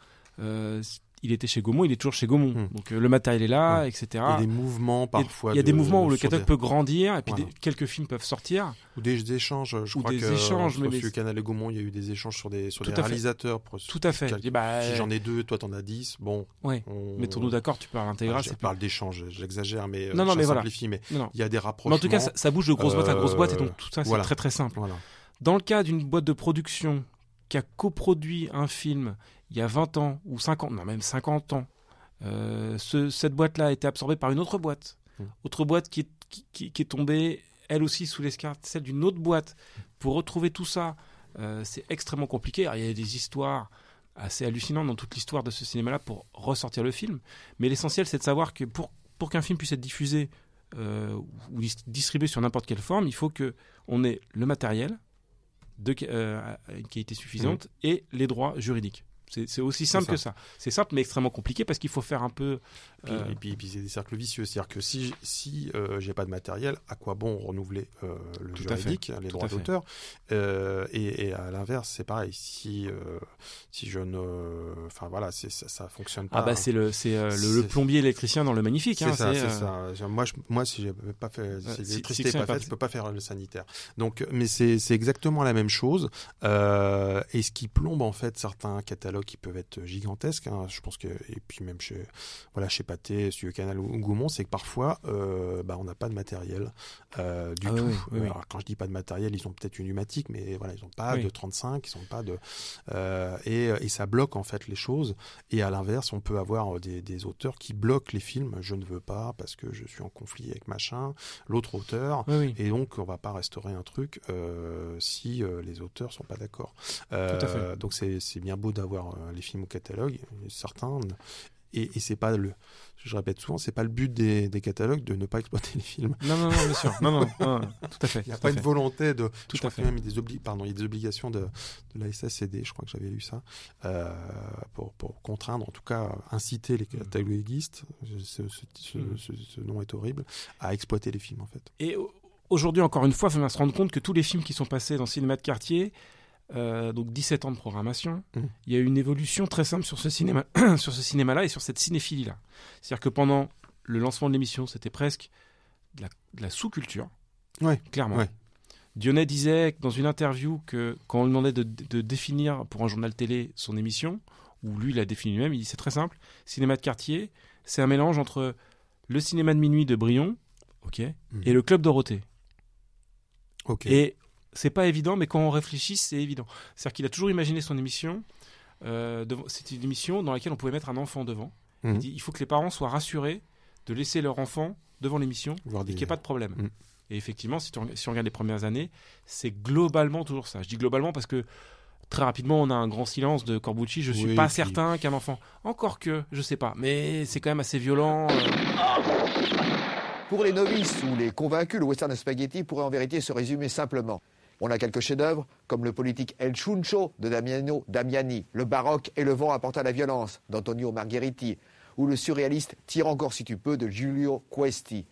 il était chez Gaumont, il est toujours chez Gaumont. Hmm. Donc euh, le matériel est là, etc. Il y a des mouvements parfois. il y a des de- mouvements où le catalogue des- peut grandir, et puis Voilà. des- quelques films peuvent sortir. Ou des échanges, je Ou crois des que échanges, entre mais- sur Canal et Gaumont, il y a eu des échanges sur des, sur Tout des réalisateurs. Pour, Tout à fait. Quel- bah, Si j'en ai deux, toi t'en as dix, bon. Ouais. on- Mettons-nous d'accord, tu parles intégral, Enfin, je parle d'échanges, j'exagère, mais euh, Non, non, mais voilà. mais il y a des Mais rapprochements. en tout cas, ça, bouge de grosse boîte à grosse boîte, et donc Euh, tout ça, c'est très très simple. Dans le cas d'une boîte de production qui a coproduit un film il y a 20 ans ou 50, non même 50 ans, euh, ce- cette boîte-là a été absorbée par une autre boîte. Mm. Autre boîte qui est, qui, qui- qui est tombée, elle aussi, sous l'escarcelle d'une autre boîte. Pour retrouver tout ça, euh, c'est extrêmement compliqué. Alors, il y a des histoires assez hallucinantes dans toute l'histoire de ce cinéma-là pour ressortir le film. Mais l'essentiel, c'est de savoir que pour, pour qu'un film puisse être diffusé euh, ou dis- distribué sur n'importe quelle forme, il faut que on ait le matériel de, à une qualité suffisante et les droits juridiques. C'est aussi simple ça. que ça. C'est simple mais extrêmement compliqué parce qu'il faut faire un peu. Euh, Et puis, puis c'est des cercles vicieux. C'est-à-dire que si, si euh, j'ai pas de matériel, à quoi bon renouveler euh, le Tout juridique, les Tout droits d'auteur Euh, et, et à l'inverse, c'est pareil. Si, euh, si je ne. Enfin voilà, ça, ça fonctionne pas. ah bah c'est le euh, le, le plombier électricien dans le magnifique. C'est hein, ça, euh, ça. Moi, je, moi, si j'ai pas fait, si l'électricité n'est pas faite, je peux pas faire le sanitaire. Donc, mais c'est c'est exactement la même chose. Euh, et ce qui plombe en fait certains catalogues qui peuvent être gigantesques. hein, je pense que et puis même chez voilà chez Pathé, Studio Canal ou Gaumont, c'est que parfois, euh, bah, on n'a pas de matériel euh, du Ah tout. oui, oui, oui. Alors, quand je dis pas de matériel, ils ont peut-être une humatique, mais voilà, ils ont pas de 35, ils ont pas de et, et ça bloque en fait les choses. Et à l'inverse, on peut avoir euh, des, des auteurs qui bloquent les films. Je ne veux pas parce que je suis en conflit avec machin, l'autre auteur. Et donc, on va pas restaurer un truc si les auteurs sont pas d'accord. Euh. Donc, c'est bien beau d'avoir euh, les films au catalogue, certains. Et, et c'est pas le, je répète souvent, c'est pas le but des, des catalogues de ne pas exploiter les films. Non non non bien sûr. Non non, non, non, tout à fait. Il n'y a pas une fait. volonté de. Tout je crois à fait. même des, obli- pardon, il y a des obligations de, de la SSCD, je crois que j'avais lu ça, euh, pour, pour contraindre, en tout cas, inciter les cataloguistes, ce, ce- ce- nom est horrible, à exploiter les films en fait. Et au- aujourd'hui, encore une fois, il faut bien se rendre compte que tous les films qui sont passés dans le cinéma de quartier, euh, donc 17 ans de programmation, Mhm. il y a eu une évolution très simple sur ce cinéma, [clears throat] sur ce cinéma-là et sur cette cinéphilie-là. C'est-à-dire que pendant le lancement de l'émission, c'était presque de la, la sous-culture, Ouais, clairement. ouais. Dionnet disait dans une interview que quand on lui demandait de, de définir pour un journal télé son émission, où lui il a défini lui-même, il dit c'est très simple, cinéma de quartier, c'est un mélange entre le cinéma de minuit de Brion, ok, Mhm. et le club Dorothée. Ok. Et c'est pas évident, mais quand on réfléchit, c'est évident. C'est-à-dire qu'il a toujours imaginé son émission. Euh, C'était une émission dans laquelle on pouvait mettre un enfant devant. Mhm. Il dit il faut que les parents soient rassurés de laisser leur enfant devant l'émission et qu'il n'y ait pas de problème. Mhm. Et effectivement, si, tu reg- si on regarde les premières années, c'est globalement toujours ça. Je dis globalement parce que très rapidement, on a un grand silence de Corbucci. Je suis Oui, pas puis- certain qu'un enfant. Encore que, je sais pas. Mais c'est quand même assez violent. euh, Pour les novices ou les convaincus, le western spaghetti pourrait en vérité se résumer simplement. On a quelques chefs-d'œuvre, comme le politique El Chuncho de Damiano Damiani, le baroque et le vent apporta la violence d'Antonio Margheriti, ou le surréaliste Tire encore si tu peux de Giulio Questi.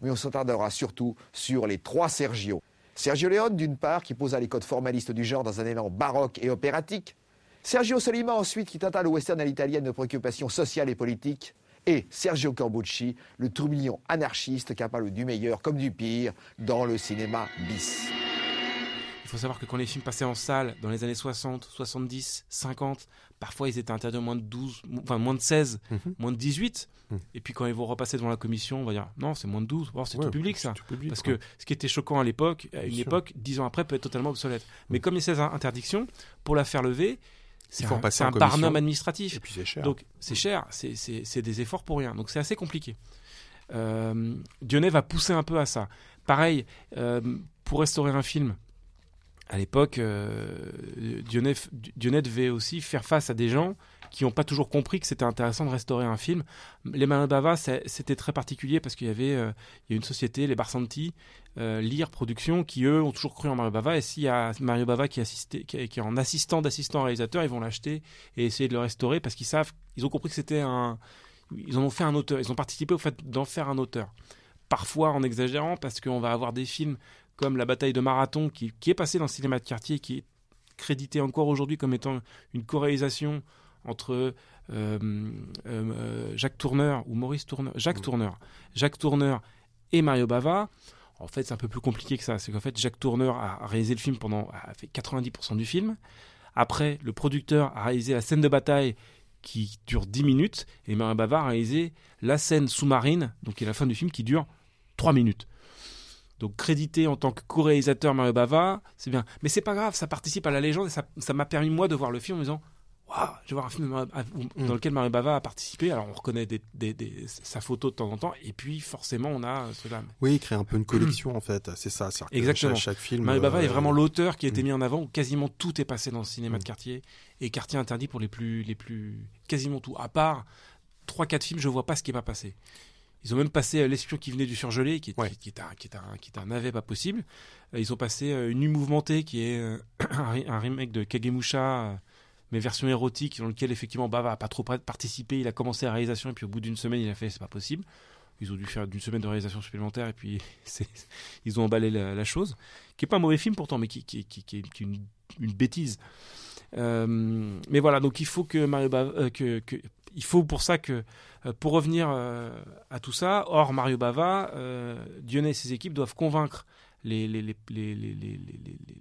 Mais on s'attardera surtout sur les trois Sergio. Sergio Leone, d'une part, qui posa les codes formalistes du genre dans un élan baroque et opératique. Sergio Solima, ensuite, qui tenta le western à l'italienne de préoccupations sociales et politiques. Et Sergio Corbucci, le tourbillon anarchiste capable du meilleur comme du pire dans le cinéma bis. Il faut savoir que quand les films passaient en salle dans les années 60, 70, 50, parfois ils étaient interdits moins de 12, enfin moins de 16, Mhm. moins de 18. Mhm. Et puis quand ils vont repasser devant la commission, on va dire non, c'est moins de 12. Oh, c'est Ouais, tout public ça. c'est tout public, Parce quoi. que ce qui était choquant à l'époque, à une sûr. époque, dix ans après, peut être totalement obsolète. Mais comme il y a ces interdictions, pour la faire lever, c'est un, un barnum administratif. Et puis c'est cher. Donc c'est cher, c'est des efforts pour rien. Donc c'est assez compliqué. Euh, Dionnet va pousser un peu à ça. Pareil, euh, pour restaurer un film, à l'époque, euh, Dionnet, devait aussi faire face à des gens qui n'ont pas toujours compris que c'était intéressant de restaurer un film. Les Marin Bava, c'est- c'était très particulier parce qu'il y avait euh, une société, les Barsanti, euh, Lire Productions, qui eux ont toujours cru en Mario Bava. Et s'il y a Mario Bava qui, assisté, qui est en assistant d'assistant réalisateur, ils vont l'acheter et essayer de le restaurer parce qu'ils savent, ils ont compris que c'était un. Ils en ont fait un auteur, ils ont participé au fait d'en faire un auteur. Parfois en exagérant parce qu'on va avoir des films comme La bataille de Marathon qui, qui est passé dans le cinéma de quartier, qui est crédité encore aujourd'hui comme étant une co-réalisation entre euh, euh, euh, Jacques Tourneur ou Maurice Tourneur, Jacques Mm. Tourneur, Jacques Tourneur et Mario Bava. En fait, c'est un peu plus compliqué que ça. C'est qu'en fait, Jacques Tourneur a réalisé le film pendant, a fait 90% du film. Après, le producteur a réalisé la scène de bataille qui dure 10 minutes et Mario Bava a réalisé la scène sous-marine, donc qui est la fin du film, qui dure 3 minutes. Donc crédité en tant que co-réalisateur Mario Bava, c'est bien. Mais c'est pas grave, ça participe à la légende et ça m'a permis moi de voir le film en me disant Waouh, je vais voir un film Mario- dans Mm. lequel Mario Bava a participé. Alors on reconnaît des- des- des- sa photo de temps en temps et puis forcément on a cela. Oui, créer un peu une collection en fait, c'est ça. Exactement. Chaque, chaque film. Mario Bava euh, est vraiment l'auteur qui a été mm. mis en avant où quasiment tout est passé dans le cinéma Mm. de quartier et quartier interdit pour les plus les plus quasiment tout. À part trois quatre films, je vois pas ce qui est pas passé. Ils ont même passé euh, l'espion qui venait du surgelé, qui est, Ouais. qui, qui est un qui est un qui est un navet pas possible. Euh, Ils ont passé euh, une nuit mouvementée qui est [clears throat] un, remake de Kagemusha, mais version érotique, dans lequel effectivement Bava a pas trop participé. Il a commencé la réalisation et puis au bout d'une semaine, il a fait c'est pas possible. Ils ont dû faire d'une semaine de réalisation supplémentaire et puis [laughs] ils ont emballé la, chose. Qui est pas un mauvais film pourtant, mais qui, qui, qui, est une, bêtise. Euh, mais voilà, donc il faut que Mario Bava, euh, que, que, il faut pour ça que, euh, pour revenir à tout ça, hors Mario Bava, Dionnet et ses équipes doivent convaincre les, les, les, les,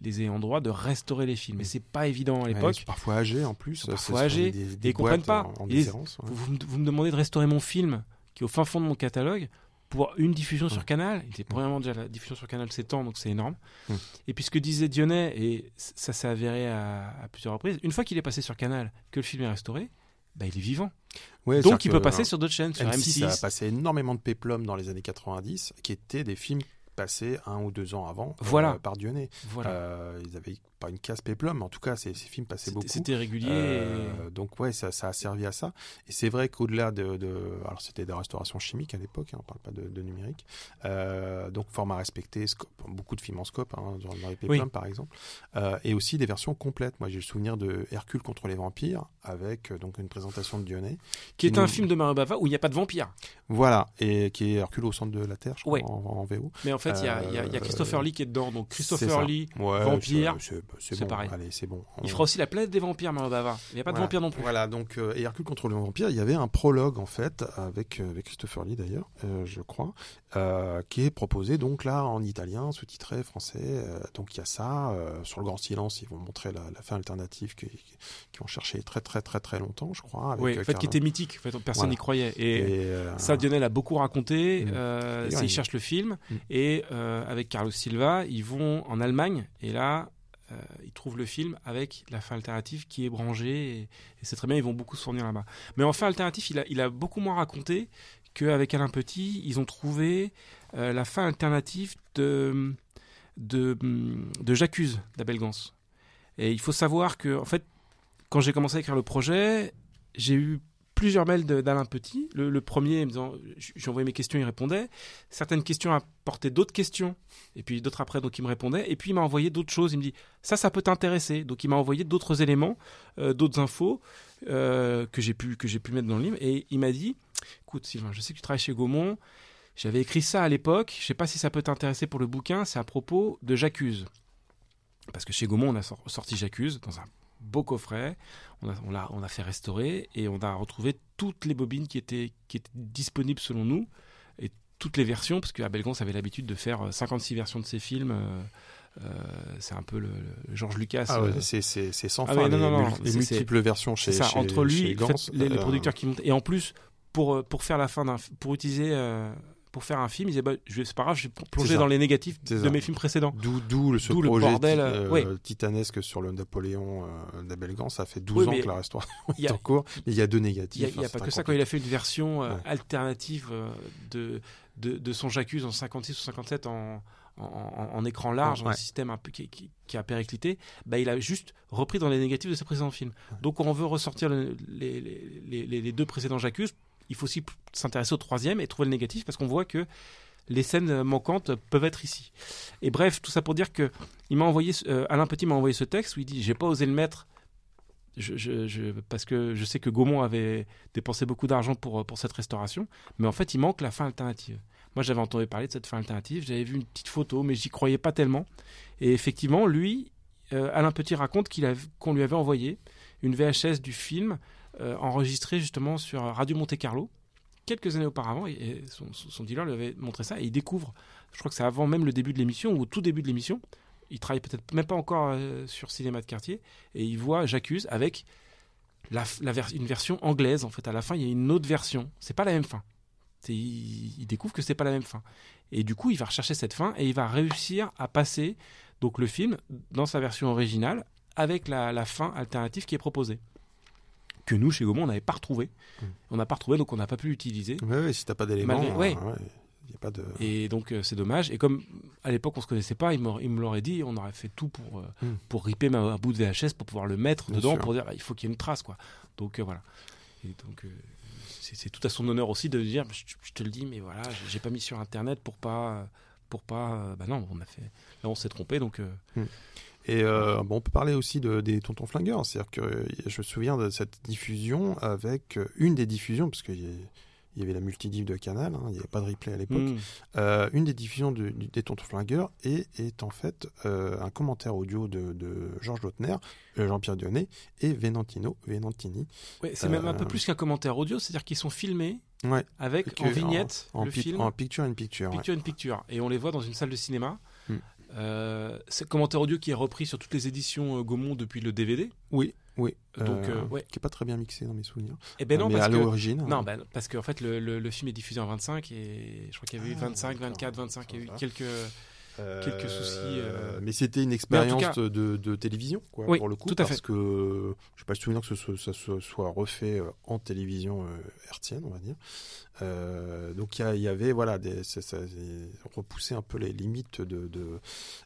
les ayants droit de restaurer les films. Mais c'est pas évident à l'époque. parfois âgés en plus. Parfois âgés. et ils comprennent pas. vous, vous, me demandez de restaurer mon film qui est au fin fond de mon catalogue pour une diffusion sur Canal. Il était premièrement déjà la diffusion sur Canal 7 ans, donc c'est énorme. Et puis ce que disait Dionnet, et ça s'est avéré à, plusieurs reprises, une fois qu'il est passé sur Canal, que le film est restauré, bah, il est vivant. donc il peut passer sur d'autres chaînes, sur M6. Ça a passé énormément de péplum dans les années 90, qui étaient des films passés un ou deux ans avant voilà. Euh, par Dionnet. Voilà. Euh, ils avaient pas une casse péplum, mais en tout cas, ces, ces films passaient beaucoup. C'était régulier. Euh, donc ouais, ça, ça, a servi à ça. Et c'est vrai qu'au-delà de, de, alors c'était des restaurations chimiques à l'époque, hein, on parle pas de, de numérique. Euh, donc format respecté, scope, beaucoup de films en scope, hein, dans les péplums par exemple, euh, et aussi des versions complètes. Moi, j'ai le souvenir de Hercule contre les vampires avec donc une présentation de Dionnet, qui, est un film de Mario Bava où il n'y a pas de vampires. Voilà, et qui est Hercule au centre de la Terre, je crois, en, en, VO. Mais en fait, il y, a, y, a, y a Christopher Lee qui est dedans, donc Christopher Lee, vampire c'est bon. pareil. Allez, c'est bon. Il fera aussi la planète des vampires, Mario Bava. Il n'y a pas de vampires non plus. Voilà, donc euh, et Hercule contre le vampire, il y avait un prologue en fait avec, euh, avec Christopher Lee d'ailleurs, euh, je crois, qui est proposé donc là en italien, sous-titré français. donc il y a ça. sur le Grand Silence, ils vont montrer la, fin alternative qui, qui vont chercher très très très très longtemps, je crois. oui, en fait, qui était mythique. En fait, personne n'y croyait. Et, ça, Dionel a beaucoup raconté. Mm. Ils cherchent le film mm. et avec Carlos Silva, ils vont en Allemagne et là euh, ils trouvent le film avec la fin alternative qui est branchée et, c'est très bien, ils vont beaucoup se fournir là-bas. Mais en fin alternative, il a, beaucoup moins raconté qu'avec Alain Petit, ils ont trouvé euh, la fin alternative de, de, de J'accuse d'Abel Gans. Et il faut savoir que, en fait, quand j'ai commencé à écrire le projet, j'ai eu plusieurs mails d'Alain Petit. Le, premier, me j'ai envoyé mes questions, il répondait. Certaines questions apportaient d'autres questions, et puis d'autres après, donc il me répondait. Et puis il m'a envoyé d'autres choses. Il me dit, ça, ça peut t'intéresser. Donc il m'a envoyé d'autres éléments, euh, d'autres infos euh, que j'ai pu que j'ai pu mettre dans le livre. Et il m'a dit, écoute Sylvain, je sais que tu travailles chez Gaumont. J'avais écrit ça à l'époque. Je sais pas si ça peut t'intéresser pour le bouquin. C'est à propos de J'accuse. Parce que chez Gaumont, on a sorti J'accuse dans un beau coffret. On a, on, a, on a fait restaurer et on a retrouvé toutes les bobines qui étaient, qui étaient disponibles selon nous et toutes les versions, parce qu'Abel Gans avait l'habitude de faire 56 euh, versions de ses films. Euh, euh, c'est un peu le, George Lucas. Ah c'est sans ah fin. les, multiples versions chez, ça, entre lui, les, producteurs qui montent. Et en plus, pour, pour faire la fin d'un, pour utiliser pour faire un film, ils disaient bah, c'est pas grave, je vais plonger dans les négatifs de mes films précédents. D'où ce projet le bordel, euh, titanesque sur le Napoléon euh, d'Abel Gans. Ça fait 12 ans que la restauration [laughs] est en cours, mais il y a deux négatifs. Il n'y a, pas que ça. Quand il a fait une version euh, alternative de, de, de, son J'accuse en 56 ou 57 en, en, écran large, un système un peu qui, qui, a périclité, bah, il a juste repris dans les négatifs de ses précédents films. Donc on veut ressortir les, les, les, deux précédents J'accuse il faut aussi s'intéresser au troisième et trouver le négatif parce qu'on voit que les scènes manquantes peuvent être ici. Et bref, tout ça pour dire que il m'a envoyé, euh, Alain Petit m'a envoyé ce texte où il dit j'ai pas osé le mettre parce que je sais que Gaumont avait dépensé beaucoup d'argent pour, pour cette restauration, mais en fait il manque la fin alternative. Moi j'avais entendu parler de cette fin alternative, j'avais vu une petite photo, mais j'y croyais pas tellement. Et effectivement, lui, euh, Alain Petit raconte qu'on lui avait envoyé une VHS du film euh, enregistré justement sur Radio Monte Carlo quelques années auparavant et, son, dealer lui avait montré ça et il découvre, je crois que c'est avant même le début de l'émission ou au tout début de l'émission, il travaille peut-être même pas encore euh, sur cinéma de quartier et il voit J'accuse avec la, une version anglaise en fait. À la fin il y a une autre version, c'est pas la même fin. Il, découvre que c'est pas la même fin. Et du coup il va rechercher cette fin et il va réussir à passer donc le film dans sa version originale avec la fin alternative qui est proposée que nous, chez Gaumont, on n'avait pas retrouvé. Hmm. On n'a pas retrouvé, donc on n'a pas pu l'utiliser. Oui, ouais, si t'as pas d'éléments. Ouais. a pas de... Et donc euh, c'est dommage. Et comme à l'époque on se connaissait pas, il, me l'aurait dit, on aurait fait tout pour, euh, hmm. pour riper ma, bout de VHS pour pouvoir le mettre dedans, pour dire il faut qu'il y ait une trace. quoi. Donc euh, voilà. Et donc c'est tout à son honneur aussi de dire je, te le dis, mais voilà, j'ai pas mis sur internet pour pas pour pas. bah non, on a fait. Là, on s'est trompé, donc. Hmm. Et bon, on peut parler aussi de, des Tontons Flingueurs. C'est-à-dire que je me souviens de cette diffusion avec une des diffusions, parce qu'il il y avait la multidiff de Canal, hein, il n'y avait pas de replay à l'époque. Hmm. Euh, une des diffusions des Tontons Flingueurs est, est en fait euh, un commentaire audio de, de Georges Lautner, euh, Jean-Pierre Dionnet et Venantino, Venantini. Ouais, c'est même un peu plus qu'un commentaire audio, c'est-à-dire qu'ils sont filmés avec en vignette en, le film, en picture in picture. Picture in picture. Et on les voit dans une salle de cinéma. Hmm. c'est commentaire audio qui est repris sur toutes les éditions Gaumont depuis le DVD. Oui. Oui, donc euh, ouais. qui est pas très bien mixé dans mes souvenirs. Et eh ben non, mais parce à l'origine. Non, ben, parce qu'en fait le, le, le, film est diffusé en 25 et je crois qu'il y avait eu 25, 24, 25, il y a eu quelques quelques soucis. Euh... Mais c'était une expérience de, de, télévision, quoi, oui, pour le coup, tout à parce fait. que je n'ai pas le souvenir que ce, ça se soit refait euh, en télévision euh, hertzienne, on va dire. Euh, donc il y, y, avait voilà, des, ça, ça repoussé un peu les limites de. de...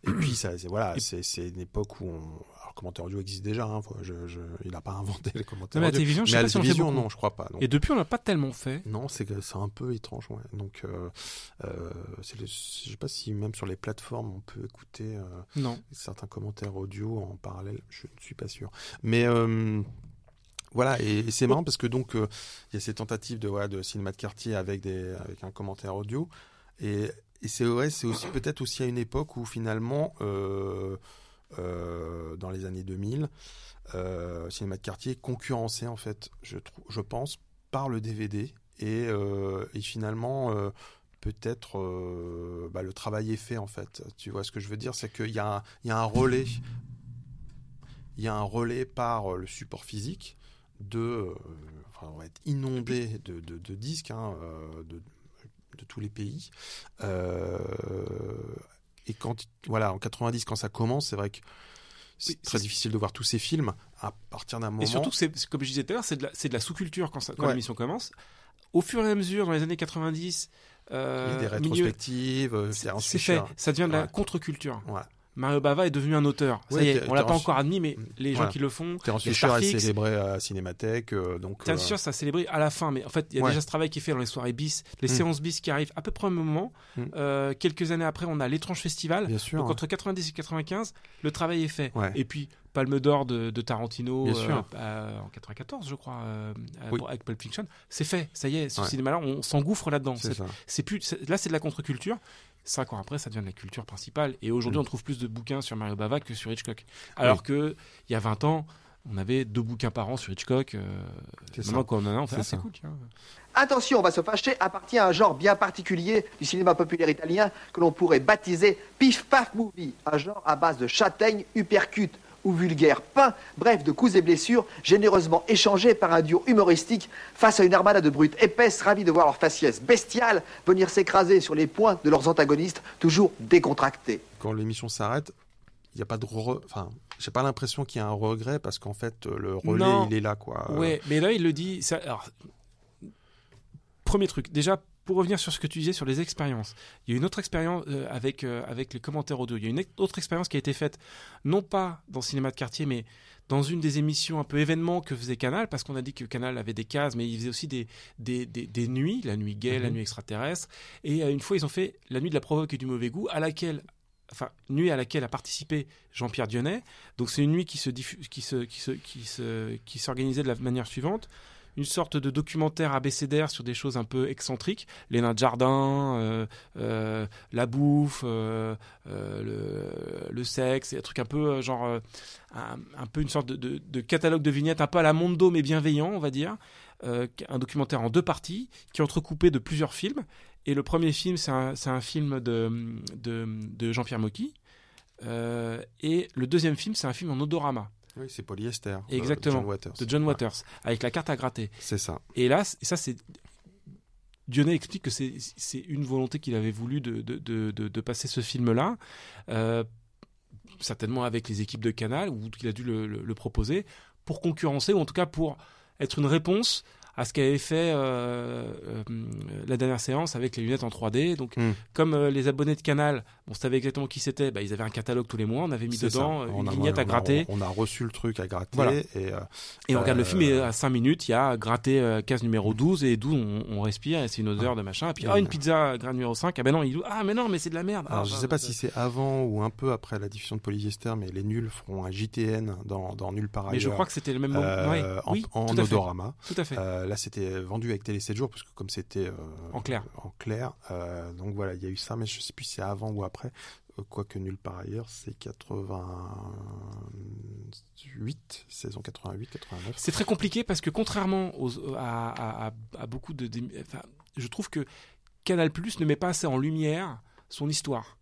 Et puis ça, voilà, c'est une époque où on, alors, le commentaire audio existe déjà. Hein, je, je, il n'a pas inventé les commentaires mais audio. La télévision, je mais sais pas la si on télévision, fait beaucoup. non, je crois pas. Non. Et depuis, on l'a pas tellement fait. Non, c'est un peu étrange. Ouais. Donc, euh, euh, le, je sais pas si même sur les plateformes on peut écouter euh, non. certains commentaires audio en parallèle. Je ne suis pas sûr. Mais euh, voilà, et, et c'est marrant parce que donc il y a ces tentatives de, voilà, de cinéma de quartier avec des avec un commentaire audio et, et c'est ouais, c'est aussi peut-être aussi à une époque où finalement euh, euh, dans les années 2000 euh, cinéma de quartier concurrencé en fait je je pense par le DVD et, et finalement peut-être euh, bah, le travail est fait en fait. Tu vois ce que je veux dire, c'est qu'il y, a un, relais, il y a un relais par le support physique de, euh, on va être inondé de, disques hein, euh, de, tous les pays. Euh, et quand, voilà, en 90, quand ça commence, c'est vrai que c'est oui, très difficile de voir tous ces films à partir d'un moment. Et surtout, c'est, comme je disais tout à l'heure, c'est de la, sous-culture quand, quand Ouais. l'émission commence. Au fur et à mesure, dans les années 90, Il y a euh, des rétrospectives, euh, c'est, fait. ça- devient de la contre-culture. Ouais. Mario Bava est devenu un auteur. Ça Ouais, y est, on l'a pas en- encore admis, mais les gens qui le font, Terence a Fisher Starfix. célébré à Cinémathèque, euh, donc. Bien euh, sûr, ça a célébré à la fin, mais en fait, il y a Ouais. déjà ce travail qui est fait dans les soirées bis, les Mm. séances bis qui arrivent à peu près au même moment. Mm. Euh, quelques années après, on a l'étrange festival. Bien sûr. Donc entre 90 et 95, le travail est fait. Ouais. Et puis Palme d'or de, de Tarantino euh, euh, en 94, je crois, euh, euh, Oui. avec Pulp Fiction, c'est fait. Ça y est, ce Ouais. cinéma-là, on s'engouffre là-dedans. c'est C'est ça. c'est plus, là, c'est de la contre-culture. Cinq ans après, ça devient de la culture principale. Et aujourd'hui, Mm. on trouve plus de bouquins sur Mario Bava que sur Hitchcock. Alors que il y a 20 ans, on avait deux bouquins par an sur Hitchcock. euh, C'est maintenant, quand on en a, on fait C'est ah, c'est ça. cool. Tiens. Attention, on va se fâcher, appartient à un genre bien particulier du cinéma populaire italien que l'on pourrait baptiser Pif Paf Movie, un genre à base de châtaignes, uppercut ou vulgaire pain, bref, de coups et blessures généreusement échangés par un duo humoristique face à une armada de brutes épaisses ravis de voir leur faciès bestiale venir s'écraser sur les poings de leurs antagonistes toujours décontractés. Quand l'émission s'arrête, il n'y a pas de re... enfin, j'ai pas l'impression qu'il y a un regret parce qu'en fait le relais Non. il est là quoi. Euh, Ouais, mais là, il le dit. Ça, alors, premier truc, déjà. Pour revenir sur ce que tu disais sur les expériences, il y a une autre expérience euh, avec, euh, avec les commentaires audio. Il y a une autre expérience qui a été faite, non pas dans cinéma de quartier, mais dans une des émissions un peu événements que faisait Canal, parce qu'on a dit que Canal avait des cases, mais il faisait aussi des, des, des, des nuits, la nuit gay, la Mhm. nuit extraterrestre. Et euh, une fois, ils ont fait la nuit de la provoque et du mauvais goût, à laquelle enfin nuit à laquelle a participé Jean-Pierre Dionnet. Donc c'est une nuit qui se diffuse, qui se, qui se, qui se, qui s'organisait de la manière suivante une sorte de documentaire abécédaire sur des choses un peu excentriques, les nains de jardin, euh, euh, la bouffe, euh, le, sexe, un truc un peu genre un, peu une sorte de, catalogue de vignettes un peu à la Mondo mais bienveillant, on va dire. Un documentaire en deux parties qui est entrecoupé de plusieurs films. Et le premier film, c'est un, un film de, de, Jean-Pierre Mocky. Et le deuxième film, c'est un film en odorama Oui, c'est polyester. de Exactement. John Waters. de John Ouais, Waters, avec la carte à gratter. c'est ça. Et là, ça c'est Dionnet explique que c'est une volonté qu'il avait voulu de, de, de, de- de passer ce film-là, euh, certainement avec les équipes de Canal, ou qu'il a dû le, le- le proposer, pour concurrencer, ou en tout cas pour être une réponse à ce qu'avait fait euh, euh, la dernière séance avec les lunettes en 3D. Donc, Hmm. comme euh, les abonnés de Canal, on savait exactement qui c'était, bah, ils avaient un catalogue tous les mois, on avait mis dedans une a- on a- à gratter. On, a reçu le truc à gratter Voilà. et Et on regarde le film et à 5 minutes, il y a gratté euh, case numéro 12 et 12 on, on respire et c'est une odeur de machin. Et puis, Et- ah, une pizza grade numéro 5. Ah ben non, il ah mais non, mais c'est de la merde. alors Ah, je bah, sais pas bah, si c'est avant ou un peu après la diffusion de Polyester, mais les nuls feront un JTN dans, dans Nulle part Mais je ailleurs, crois que c'était le même moment. Ouais, en, oui, en tout à fait. odorama. Tout à fait. Euh, là, c'était vendu avec Télé 7 jours, parce que comme c'était euh, En clair. en clair, euh, donc voilà, il y a eu ça, mais je sais plus si c'est avant ou après. Euh, Quoique nulle part ailleurs, c'est 88, saison 88, 89. C'est très compliqué parce que contrairement aux, à, à- à- à beaucoup de, enfin, je trouve que Canal Plus ne met pas assez en lumière son histoire.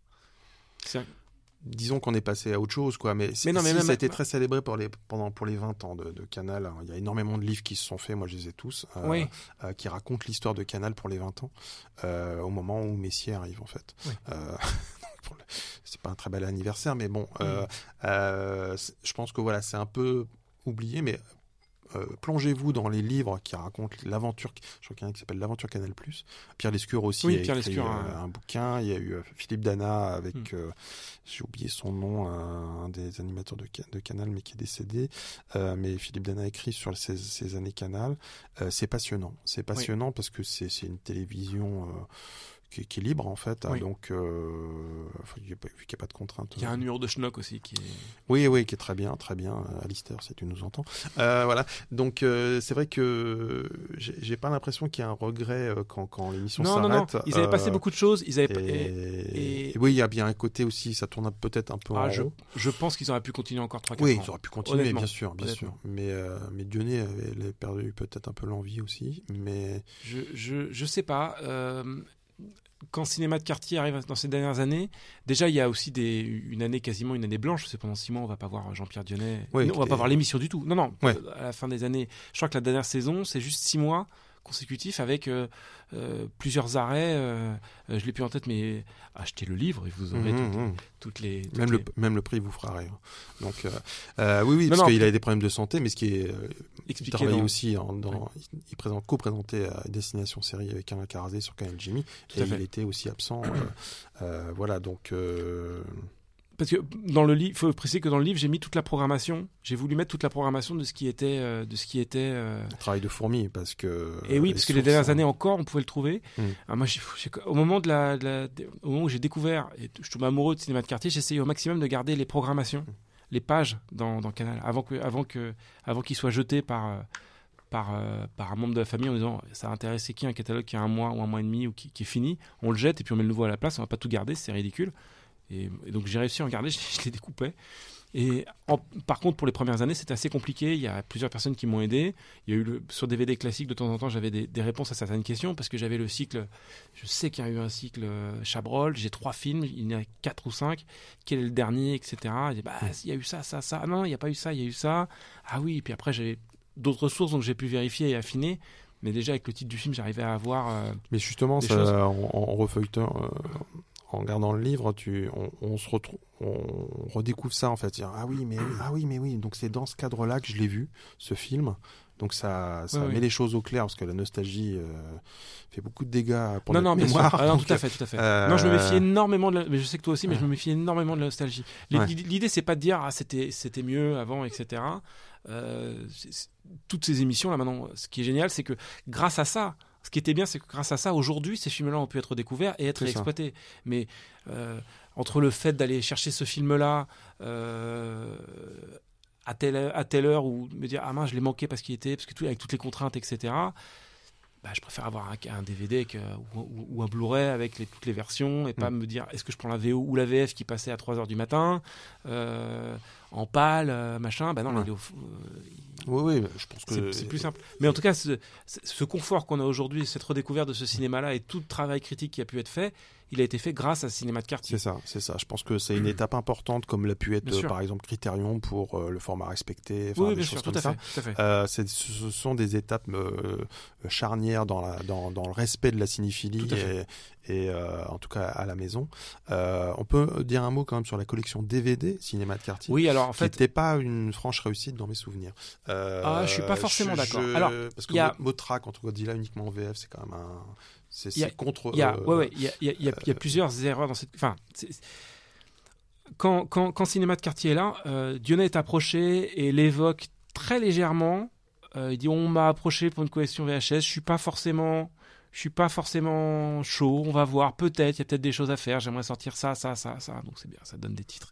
Disons qu'on est passé à autre chose, quoi. Mais, Mais non, mais si, même- ça a été très célébré pour les, pendant, pour les 20 ans de, de Canal. Alors, Il y a énormément de livres qui se sont faits, moi je les ai tous, euh, Oui. euh, qui racontent l'histoire de Canal pour les 20 ans, euh, au moment où Messier arrive, en fait. Oui. [laughs] Le- c'est pas un très bel anniversaire, mais bon, je pense que voilà, c'est un peu oublié, mais euh, plongez-vous dans les livres qui racontent l'aventure. Je crois qu'il y en a qui s'appelle L'aventure Canal+. Pierre Lescure aussi Oui, a Pierre écrit Lescure, euh, un bouquin. Il y a eu euh, Philippe Dana avec, Mm. euh, j'ai oublié son nom, un, des animateurs de, de Canal, mais qui est décédé. Mais Philippe Dana a écrit sur ces, ces années Canal. C'est passionnant. C'est passionnant parce que c'est une télévision qui, est- qui est libre en fait. Oui. donc, euh, vu qu'il n'y a pas de contraintes. Il y a un numéro de schnock aussi qui est. Oui, oui, qui est très bien, très bien. Euh, Alistair, si tu nous entends. Euh, voilà. Donc, euh, c'est vrai que j'ai pas l'impression qu'il y a un regret euh, quand, quand l'émission Non, non, s'arrête. non. Ils avaient Euh, passé beaucoup de choses. Ils avaient. Et, et- et oui, il y a bien un côté aussi, ça tourne peut-être un peu Ah, en je, je pense qu'ils auraient pu continuer encore 3-4 Oui, ans. ils auraient pu continuer, bien sûr, bien sûr. Mais, euh, mais Dionnet avait, avait perdu peut-être un peu l'envie aussi. Mais Je, je, je sais pas. Quand Cinéma de quartier arrive dans ces dernières années, déjà il y a aussi des, une année quasiment une année blanche. C'est pendant six mois, on va pas voir Jean-Pierre Dionnet. Oui, Non, on va pas voir l'émission du tout. Non, non. Ouais. À la fin des années, je crois que la dernière saison, c'est juste six mois consécutifs avec euh, euh, plusieurs arrêts. euh, je l'ai plus en tête, mais achetez le livre et vous aurez Mhm, toutes, mhm. toutes les. toutes même, les- le, même le prix vous fera rire. Donc, oui, oui, Non, parce qu'il a des problèmes de santé, mais ce qui est. expliqué dans- aussi en- dans. Il, il présente, co-présentait à Destination Série avec Alain Carazé sur Canal Jimmy. Tout Et il était aussi absent. voilà, donc. Euh, Parce que dans le livre, faut préciser que dans le livre, j'ai mis toute la programmation. J'ai voulu mettre toute la programmation de ce qui était, euh, de ce qui était. euh, travail de fourmi, parce que. Et oui, les parce que les dernières hein, années encore, on pouvait le trouver. Moi, au moment de la, de la- de- au moment où j'ai découvert, et je tombe amoureux de cinéma de quartier, j'essayais au maximum de garder les programmations, Mm. les pages dans, dans Canal, avant que, avant que, avant qu'ils soient jetés par, euh, par, euh, par un membre de la famille en disant ça a intéressé qui un catalogue qui a un mois ou un mois et demi ou qui, qui est fini, on le jette et puis on met le nouveau à la place, on va pas tout garder, c'est ridicule. Et, et donc j'ai réussi à en garder, je, [laughs] je les découpais. Et en- par contre, pour les premières années, c'était assez compliqué. Il y a plusieurs personnes qui m'ont aidé. Il y a eu le, sur DVD classique, de temps en temps, j'avais des, des réponses à certaines questions parce que j'avais le cycle. Je sais qu'il y a eu un cycle euh, Chabrol. J'ai trois films, il y en a quatre ou cinq. Quel est le dernier, etc. Bah, il y a eu ça, ça, ça. Ah non, il n'y a pas eu ça, il y a eu ça. Ah oui, et puis après, j'ai d'autres sources donc j'ai pu vérifier et affiner. Mais déjà, avec le titre du film, j'arrivais à avoir. euh, Mais justement, ça, en, en refeuilletant, euh, en regardant le livre, tu, on, on se retrouve, on redécouvre ça en fait. Dire, ah oui, mais ah oui, mais oui. Donc c'est dans ce cadre-là que je l'ai vu, ce film. Donc ça, ça met les choses au clair parce que la nostalgie euh, fait beaucoup de dégâts pour non, notre non, mémoire. Ah, non, Donc, tout à fait, tout à fait. euh, Non, je me méfie énormément de la... Mais je sais que toi aussi, mais je me méfie énormément de la nostalgie. L'idée, Ouais. c'est pas de dire, ah, c'était, c'était mieux avant, etc. Euh, toutes ces émissions, là, maintenant, ce qui est génial, c'est que grâce à ça, ce qui était bien, c'est que grâce à ça, aujourd'hui, ces films-là ont pu être découverts et être exploités. Mais euh, entre le fait d'aller chercher ce film-là, euh, à telle, à telle heure ou me dire ah mince je l'ai manqué parce qu'il était parce que tout avec toutes les contraintes etc bah, je préfère avoir un, un DVD que- ou, ou- ou un Blu-ray avec les- toutes les versions et pas Mm. me dire est-ce que je prends la VO ou la VF qui passait à 3h du matin euh, en pâle euh, machin bah non là, il est au- euh, Oui, oui, je pense que c'est plus simple. Mais en tout cas, ce, confort qu'on a aujourd'hui, cette redécouverte de ce cinéma-là et tout le travail critique qui a pu être fait, il a été fait grâce à Cinéma de quartier. C'est ça, c'est ça. Je pense que c'est une étape importante, comme l'a pu être, euh, par exemple, Critérion pour euh, le format respecté, enfin, Oui, des choses sûr, tout à ça. fait. Tout à fait. Euh, ce sont des étapes euh, charnières dans, la, dans, dans le respect de la cinéphilie et, et, euh, en tout cas à la maison. Euh, on peut dire un mot quand même sur la collection DVD Cinéma de quartier? Oui, alors Alors en fait, n'était pas une franche réussite dans mes souvenirs. Euh, Ah, je suis pas forcément d'accord. Alors, parce que y a- Mo- Motra contre Godzilla uniquement en VF, c'est quand même un. C'est Il y a- c'est contre. il y a, euh, ouais, ouais, il y a, y y plusieurs erreurs dans cette. Enfin, quand, quand, quand Cinéma de quartier est là, euh, Dionnet est approché et l'évoque très légèrement. Euh, il dit on m'a approché pour une collection VHS. Je suis pas forcément, je suis pas forcément chaud. On va voir. Peut-être, il y a peut-être des choses à faire. J'aimerais sortir ça, ça, ça, ça. Donc c'est bien. Ça donne des titres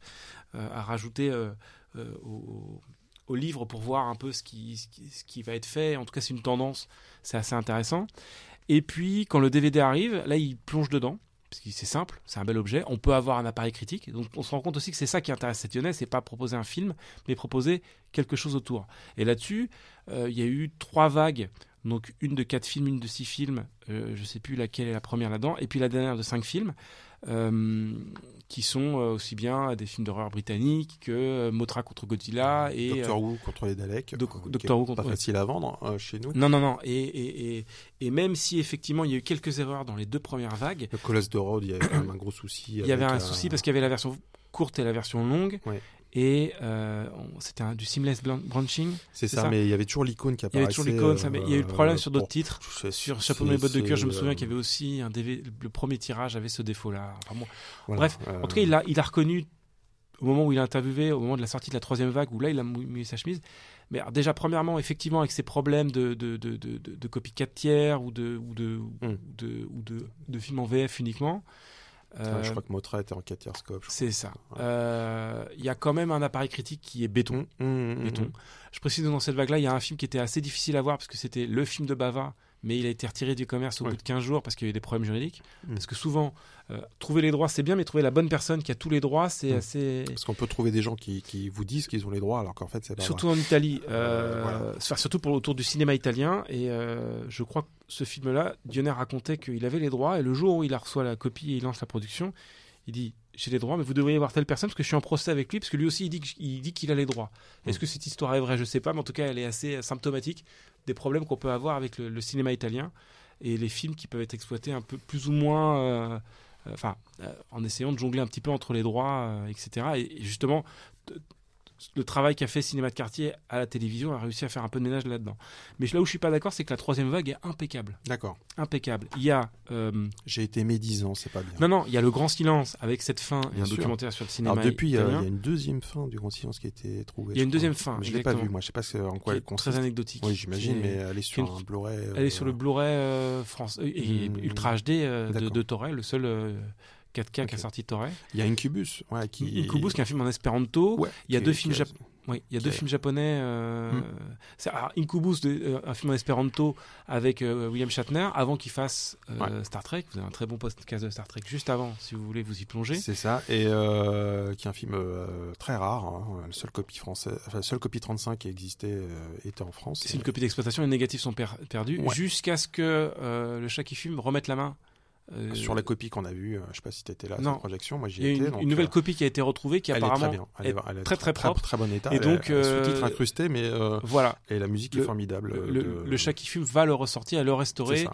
à rajouter euh, euh, au, livre pour voir un peu ce qui, va être fait. En tout cas, c'est une tendance. C'est assez intéressant. Et puis, quand le DVD arrive, là, il plonge dedans. Parce que c'est simple, c'est un bel objet. On peut avoir un appareil critique. Donc, on se rend compte aussi que c'est ça qui intéresse cette Lyonnais, c'est pas proposer un film, mais proposer quelque chose autour. Et là-dessus, euh, il y a eu trois vagues. Donc, une de quatre films, une de six films. Euh, je sais plus laquelle est la première là-dedans. Et puis la dernière de cinq films. Euh, qui sont euh, aussi bien des films d'horreur britanniques que euh, Motra contre Godzilla et Doctor Who contre les Daleks. Euh, Doctor Who contre- Pas facile à vendre euh, chez nous. Non, non, non. Et, et, et, et même si effectivement il y a eu quelques erreurs dans les deux premières vagues, Le Colosse de Rhodes, il y avait quand même un gros souci. il y avait un euh, souci parce qu'il y avait la version courte et la version longue. Ouais. Et euh, c'était du seamless branching. C'est ça, ça. mais il y avait toujours l'icône qui Il y avait apparaissait. toujours l'icône. ça, mais il y a eu le problème euh, sur d'autres bon, titres. Sur Chapeau de mes bottes de cœur, je me c'est, souviens euh, qu'il y avait aussi un DV, le premier tirage avait ce défaut-là. Enfin bon. voilà, Bref, euh, En tout cas, il a, il a reconnu au moment où il a interviewé, au moment de la sortie de la troisième vague, où là, il a mis sa chemise. Mais alors, déjà, premièrement, effectivement, avec ses problèmes de, de, de, de, de, de copycat tiers ou de, ou de, Mm. ou de, ou de, de films en VF uniquement. Ouais, euh, je crois que Motra était en 4 tiers scope. je c'est ça. Ouais. Euh, Il y a quand même un appareil critique qui est béton. Hum, hum, hum, béton. Je précise que dans cette vague-là, il y a un film qui était assez difficile à voir parce que c'était le film de Bava, mais il a été retiré du commerce au Ouais. bout de 15 jours parce qu'il y a eu des problèmes juridiques. Mm. Parce que souvent, euh, trouver les droits, c'est bien, mais trouver la bonne personne qui a tous les droits, c'est Mm. assez. Parce qu'on peut trouver des gens qui, qui vous disent qu'ils ont les droits alors qu'en fait c'est pas Surtout en Italie, euh, Euh, voilà. enfin, surtout pour autour du cinéma italien. Et je crois que ce film-là, Dionnet racontait qu'il avait les droits. Et le jour où il a reçoit la copie et il lance la production, il dit J'ai les droits, mais vous devriez voir telle personne parce que je suis en procès avec lui, parce que lui aussi il dit qu'il a les droits. Est-ce Mm. que cette histoire est vraie? Je sais pas, mais en tout cas, elle est assez symptomatique des problèmes qu'on peut avoir avec le, cinéma italien et les films qui peuvent être exploités un peu plus ou moins. euh, euh, Enfin, euh, en essayant de jongler un petit peu entre les droits, etc. Et, justement, le travail qu'a fait Cinéma de quartier à la télévision a réussi à faire un peu de ménage là-dedans. Mais là où je suis pas d'accord, c'est que la troisième vague est impeccable. D'accord. Impeccable. Il y a. euh, J'ai été médisant, c'est pas bien. non, non, il y a le grand silence avec cette fin et un sûr. documentaire sur le cinéma. Alors depuis, il y, a, italien, il y a une deuxième fin du Grand Silence qui a été trouvée. Il y a une deuxième fin, Mais Je l'ai pas exactement. vu, moi. Je sais pas en quoi elle consiste. très anecdotique. Oui, j'imagine, mais elle est sur est- un Blu-ray. Elle est euh, sur le Blu-ray euh, France et Hmm. Ultra HD de, de Torre, le seul 4K Ok. qui a sorti Torre. Il y a Incubus, ouais, qui. Incubus, qui est un film en espéranto. Ouais, Il y a deux films a- jap- Oui, il y a deux qui a- films japonais. euh, Hmm. alors, Incubus, de- euh, un film en espéranto avec euh, William Shatner, avant qu'il fasse euh, Star Trek. Vous avez un très bon podcast de Star Trek juste avant, si vous voulez vous y plonger. C'est ça, et qui est un film très rare. hein. La seule copie française, enfin, la seule copie 35 qui existait était en France. C'est une copie d'exploitation, les négatifs sont per- perdus, Ouais. jusqu'à ce que le chat qui fume remette la main. Euh, Sur la copie qu'on a vue, euh, je sais pas si tu étais là, Non. cette projection, moi j'y étais. une, donc, une nouvelle euh, copie qui a été retrouvée qui elle est apparemment très bien. Elle est, elle est très, très propre. Très, bon état. Et Elle donc, euh, sous-titres incrustés, mais voilà. et la musique Le- est formidable. Le, le- de- le chat qui fume va le ressortir le c'est restaurer. ça,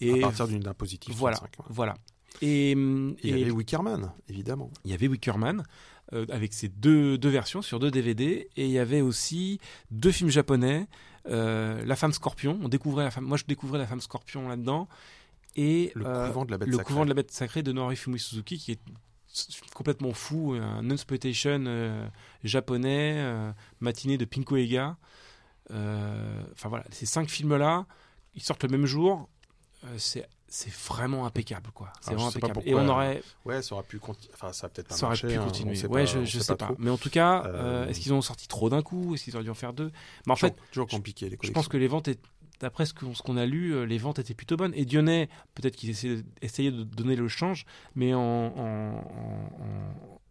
Et à partir d'une d'un positif voilà, 35. ouais. voilà. Et, Il y avait Wickerman, évidemment. il y avait Wickerman euh, avec ses deux, deux versions sur deux DVD et il y avait aussi deux films japonais euh, La femme scorpion on découvrait la femme moi je découvrais la femme scorpion là-dedans et Le euh, couvent de la bête le couvent de la bête sacrée de Norifumi Suzuki qui est complètement fou un exploitation japonais euh, matinée de Pinko Ega. Euh, enfin voilà ces cinq films là ils sortent le même jour. Euh, c'est c'est vraiment impeccable quoi. C'est vraiment impeccable. Et on aurait Ouais, ça aurait pu Enfin, ça a peut-être pas ça aurait marché. pu hein, on continuer. ouais, pas- je, sais pas. Mais en tout cas, Euh, euh, est-ce qu'ils ont sorti trop d'un coup? Est-ce qu'ils auraient dû en faire deux? Mais en Toujours, fait, toujours compliqué les je pense que les ventes, d'après ce qu'on a lu, euh, les ventes étaient plutôt bonnes. Et Dionnet, peut-être qu'il essayait, de donner le change, mais en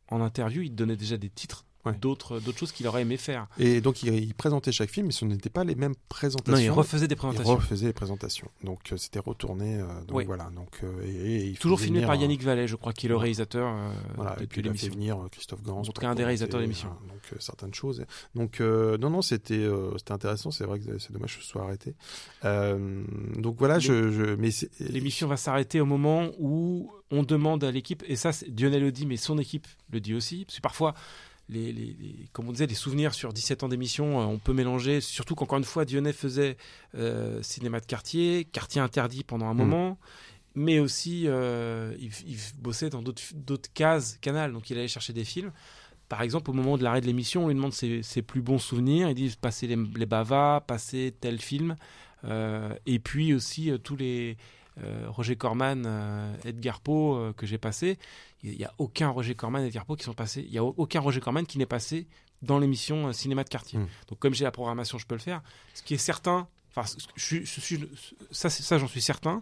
interview, il donnait déjà des titres Ouais. d'autres d'autres choses qu'il aurait aimé faire. Et donc, il, il présentait chaque film, mais ce n'était pas les mêmes présentations. Non, il refaisait des Il présentations. refaisait les présentations. Donc, euh, c'était retourné. euh, donc, Oui. voilà. Donc, euh, et, et il Toujours filmé par un- Yannick Vallet, je crois, qui est le réalisateur euh, Voilà, de, et puis il a fait venir euh, Christophe Gans. En tout cas, un des réalisateurs de l'émission. euh, Donc, euh, certaines choses. Donc, euh, non, non, c'était euh, c'était intéressant. C'est vrai que c'est dommage que ce soit arrêté. Euh, donc, voilà, Les- je, je. L'émission va s'arrêter au moment où on demande à l'équipe, et ça, Dionel le dit, mais son équipe le dit aussi, parce que parfois, les, les, les- comme on disait, les souvenirs sur 17 ans d'émission, euh, on peut mélanger, surtout qu'encore une fois, Dionnet faisait euh, cinéma de quartier, quartier interdit pendant un Mm. moment, mais aussi euh, il, il bossait dans d'autres cases, canal, donc il allait chercher des films. Par exemple, au moment de l'arrêt de l'émission, on lui demande ses, ses plus bons souvenirs, il dit passer les, les bavas, passer tel film, et puis aussi tous les Roger Corman, euh, Edgar Poe euh, que j'ai passé. Il n'y a aucun Roger Corman, Edgar Poe qui sont passés. Il n'y a au- aucun Roger Corman qui n'est passé dans l'émission euh, Cinéma de quartier. Mm. Donc comme j'ai la programmation, je peux le faire. Ce qui est certain, enfin, je, je ça, ça j'en suis certain,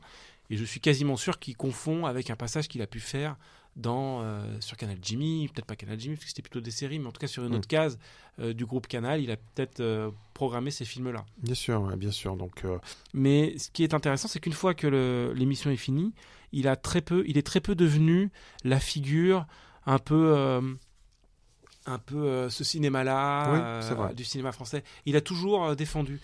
et je suis quasiment sûr qu'il confond avec un passage qu'il a pu faire dans euh, sur Canal Jimmy, peut-être pas Canal Jimmy parce que c'était plutôt des séries, mais en tout cas sur une Mm. autre case euh, du groupe Canal, il a peut-être euh, programmé ces films-là. Bien sûr, ouais, bien sûr. Donc, Mais ce qui est intéressant, c'est qu'une fois que l'émission est finie, il a très peu, il est très peu devenu la figure un peu, un peu euh, ce cinéma-là Oui, euh, du cinéma français. Il a toujours euh, défendu.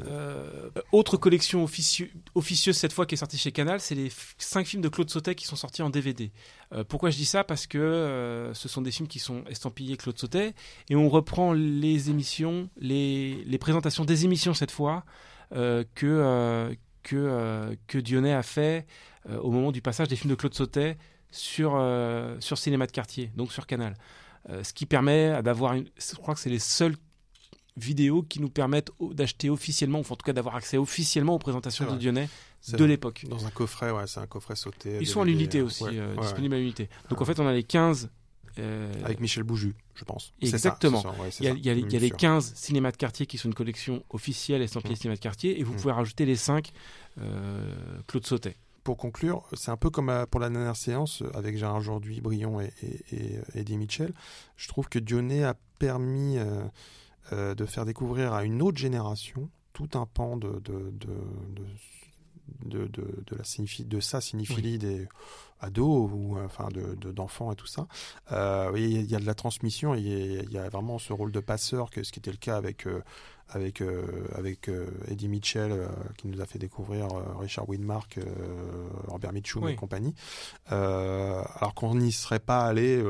Euh, autre collection officieuse cette fois qui est sortie chez Canal, c'est les cinq films de Claude Sautet qui sont sortis en DVD. Euh, pourquoi je dis ça? Parce que euh, ce sont des films qui sont estampillés Claude Sautet et on reprend les émissions, les, présentations des émissions cette fois que, que, que Dionnet a fait au moment du passage des films de Claude Sautet sur, sur Cinéma de Quartier, donc sur Canal. Ce qui permet d'avoir, je crois que c'est les seules vidéos qui nous permettent d'acheter officiellement, ou en tout cas d'avoir accès officiellement aux présentations de. Dionnet de l'époque. Dans un coffret, ouais, c'est un coffret sauté. Ils sont à l'unité euh, aussi, ouais, euh, ouais, disponibles à l'unité. Donc en fait, on a les 15. euh. Avec Michel Bouju, je pense. Exactement. ça, il y a, ça. il y a les- il y a Bien les sûr. 15 cinémas de quartier qui sont une collection officielle estampillée Mm. cinéma de quartier, et vous Mm. pouvez rajouter les 5 Claude Sautet. Pour conclure, c'est un peu comme euh, pour la dernière séance euh, avec Gérard Aujourd'hui, Brion et, et, et, euh, Eddie Mitchell. Je trouve que Dionnet a permis euh, euh, de faire découvrir à une autre génération tout un pan de, de, de, de, de, de- de la cinéphi- de sa cinéphilie des ados ou enfin de de- d'enfants et tout ça. Euh, il y a- de la transmission, et il y a, il y a vraiment ce rôle de passeur que ce qui était le cas avec euh, avec euh, avec euh, Eddie Mitchell euh, qui nous a fait découvrir Richard Widmark, Robert Mitchum Oui. et compagnie. Alors qu'on n'y serait pas allé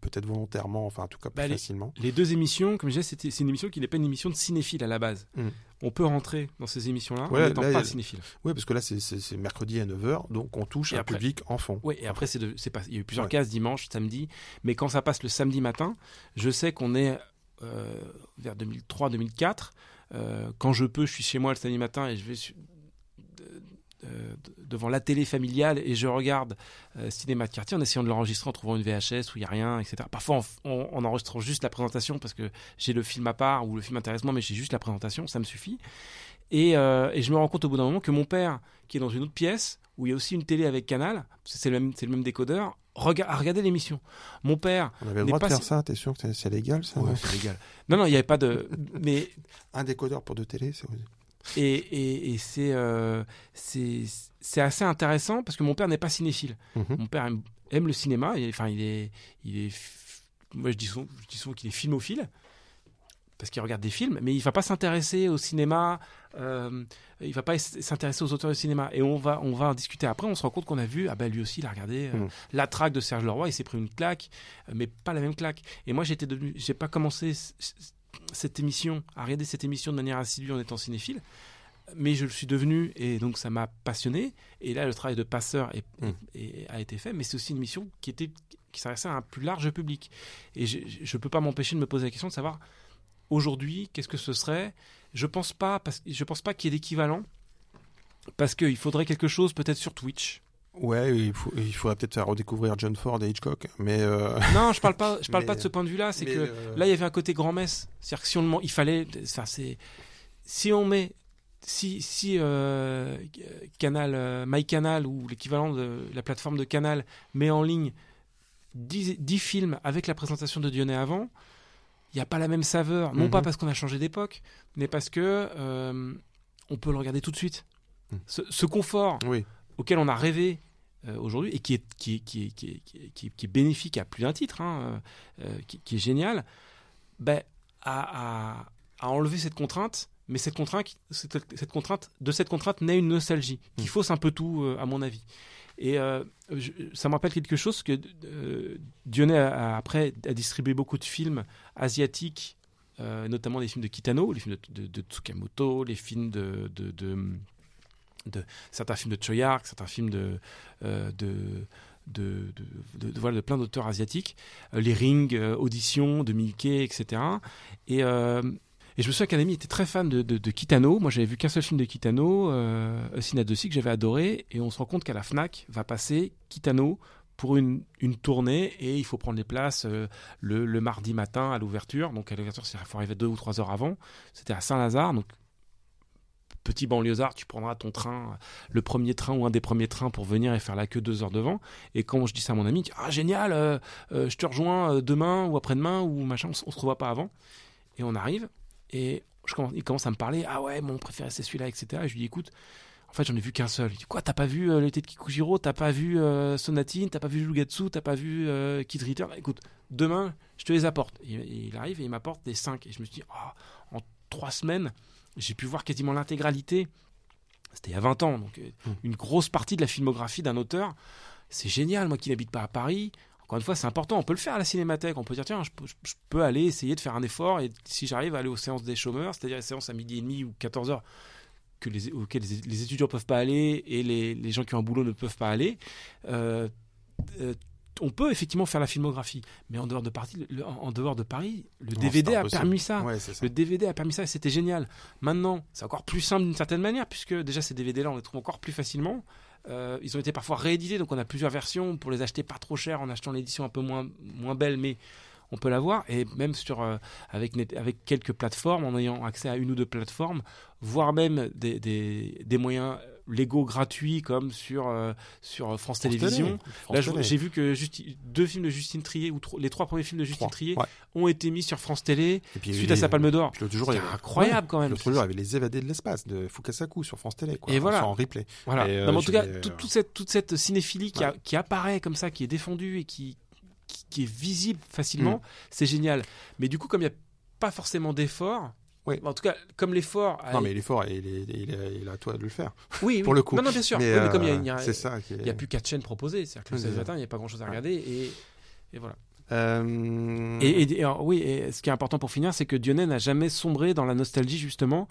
peut-être volontairement, enfin en tout cas plus Bah, facilement. Les deux émissions, comme je disais, c'est une émission qui n'est pas une émission de cinéphile à la base. Mm. On peut rentrer dans ces émissions-là Ouais, en n'étant pas cinéphile. Oui, parce que là c'est- mercredi à 9h, donc on touche Et un après- public enfant. Oui, et après, c'est de- c'est pas, il y a eu plusieurs Ouais. cases dimanche, samedi, mais quand ça passe le samedi matin, je sais qu'on est euh, vers 2003-2004. Euh, quand je peux, je suis chez moi le samedi matin et je vais de- devant la télé familiale et je regarde euh, Cinéma de quartier en essayant de l'enregistrer en trouvant une VHS où il n'y a rien, etc. Parfois, en, en- en enregistrant juste la présentation parce que j'ai le film à part ou le film intéresse moi, mais j'ai juste la présentation, ça me suffit. Et, euh, et je me rends compte au bout d'un moment que mon père, qui est dans une autre pièce, où il y a aussi une télé avec Canal, c'est le le même décodeur, rega- a regardé l'émission. Mon père, On avait le droit de faire si- ça, t'es sûr que c'est- c'est légal ça Ouais, c'est légal. Non, non, il n'y avait pas de. [laughs] Mais Un décodeur pour deux télés, c'est et, et, et c'est euh, c'est c'est assez intéressant parce que mon père n'est pas cinéphile. Mhm. Mon père aime, aime le cinéma. Enfin, il est il est. Moi, je dis souvent, souvent qu'il est filmophile parce qu'il regarde des films, mais il va pas s'intéresser au cinéma. euh, il va pas s'intéresser aux auteurs de cinéma. Et on va on va en discuter après. On se rend compte qu'on a vu ah ben lui aussi il a regardé euh, Mhm. la traque de Serge Leroy. Il s'est pris une claque, mais pas la même claque. Et moi j'étais devenu, j'ai pas commencé cette émission, à regarder cette émission de manière assidue en étant cinéphile, mais je le suis devenu et donc ça m'a passionné. Et là, le travail de passeur est- Mm. est- a été fait, mais c'est aussi une émission qui était qui s'adressait à un plus large public. Et je ne peux pas m'empêcher de me poser la question de savoir aujourd'hui qu'est-ce que ce serait? Je pense pas parce je pense pas qu'il y ait d'équivalent parce qu'il faudrait quelque chose peut-être sur Twitch. Ouais, il, faut, il faudrait peut-être faire redécouvrir John Ford et Hitchcock, mais euh, [laughs] Non, je parle pas. Je parle Mais- pas de ce point de vue-là. C'est que euh, Là, il y avait un côté grand-messe. C'est-à-dire que si on le, il fallait, enfin, c'est, si on met, si, si euh, Canal, euh, MyCanal ou l'équivalent de la plateforme de Canal met en ligne 10, 10 films avec la présentation de Dionnet avant, il n'y a pas la même saveur. Non Mhm. pas parce qu'on a changé d'époque, mais parce que on peut le regarder tout de suite. Mhm. Ce, ce confort oui, auquel on a rêvé aujourd'hui et qui est, qui, est, qui, est, qui, est, qui, est, bénéfique à plus d'un titre, hein, euh, euh, qui, est génial, ben, à, à, à enlever cette contrainte. Mais cette contrainte, cette, cette contrainte, de cette contrainte naît une nostalgie qui Mm. fausse un peu tout, euh, à mon avis. Et euh, je- ça me rappelle quelque chose que euh, Dionnet a, a- après a distribué beaucoup de films asiatiques, euh, notamment des films de Kitano, les films de, de- de Tsukamoto, les films de, de, de- de- certains films de Choyark, certains films de euh, de, voilà, de plein d'auteurs asiatiques, euh, les Rings, euh, Audition, de Mickey, etc. Et, euh, et je me souviens qu'un ami était très fan de, Kitano. Moi, j'avais vu qu'un seul film de Kitano, euh, Sinadossi, que j'avais adoré. Et on se rend compte qu'à la Fnac va passer Kitano pour une, tournée et il faut prendre les places le, le mardi matin à l'ouverture. Donc à l'ouverture, il faut arriver deux ou trois heures avant. C'était à Saint-Lazare, donc petit banlieusard, tu prendras ton train, le premier train ou un des premiers trains pour venir et faire la queue deux heures devant. Et quand je dis ça à mon ami, il dit, ah génial, euh, euh, je te rejoins euh, demain ou après-demain ou machin, on, on se revoit pas avant. Et on arrive et il commence à me parler, ah ouais, mon préféré c'est celui-là, etc. Et je lui dis, écoute, en fait j'en ai vu qu'un seul. Il dit, quoi, t'as pas vu euh, l'été de Kikujiro, t'as pas vu euh, Sonatine, t'as pas vu Jugatsu, t'as pas vu euh, Kid Return Écoute, demain, je te les apporte. Et, il arrive et il m'apporte des cinq. Et je me suis dit, Ah, en trois semaines, j'ai pu voir quasiment l'intégralité. C'était il y a 20 ans, donc euh, Mm. une grosse partie de la filmographie d'un auteur. C'est génial, moi qui n'habite pas à Paris. Encore une fois, c'est important. On peut le faire à la cinémathèque. On peut dire, tiens, je peux, je peux aller essayer de faire un effort. Et si j'arrive à aller aux séances des chômeurs, c'est-à-dire les séances à midi et demi ou 14 heures, que les, auxquelles les, les étudiants ne peuvent pas aller et les, les gens qui ont un boulot ne peuvent pas aller, euh, euh, on peut effectivement faire la filmographie. Mais en dehors de, Paris, le, en en dehors de Paris, le Non, DVD a impossible. permis ça. Ouais, c'est ça. Le DVD a permis ça et c'était génial. Maintenant, c'est encore plus simple d'une certaine manière, puisque déjà ces DVD-là, on les trouve encore plus facilement. Euh, ils ont été parfois réédités, donc on a plusieurs versions pour les acheter pas trop cher en achetant l'édition un peu moins, moins belle, mais on peut l'avoir. Et même sur, euh, avec, net- avec quelques plateformes, en ayant accès à une ou deux plateformes, voire même des, des, des moyens légaux gratuits comme sur, euh, sur France, Télévisions. Là, j'ai vu que Justi- deux films de Justine Trier, ou les trois premiers films de Justine Trier, Ouais. ont été mis sur France Télé Et puis, suite à sa Palme d'Or. Avait- incroyable quand même. L'autre jour, il y avait les évadés de l'espace de Fukasaku sur France Télé. Quoi, Et voilà. En replay. Voilà. Et, euh, Non, mais en tout cas, tout- toute, cette, toute cette cinéphilie qui, a- qui apparaît comme ça, qui est défendue et qui, qui, qui est visible facilement, Mm. c'est génial. Mais du coup, comme il n'y a pas forcément d'effort, Oui. en tout cas, comme l'effort. Non, mais il est fort et il est, il est- il est à toi de le faire. oui, [laughs] oui. pour le coup. Non, non, bien sûr. Mais, Oui, mais comme il y a- euh, il y a, a plus quatre chaînes proposées, c'est-à-dire que le Oui, 16 c'est ça. matin, il n'y a pas grand-chose à Ouais. regarder. Et, et voilà. Euh, Et, et- et alors, oui, et ce qui est important pour finir, c'est que Dionnet n'a jamais sombré dans la nostalgie, justement.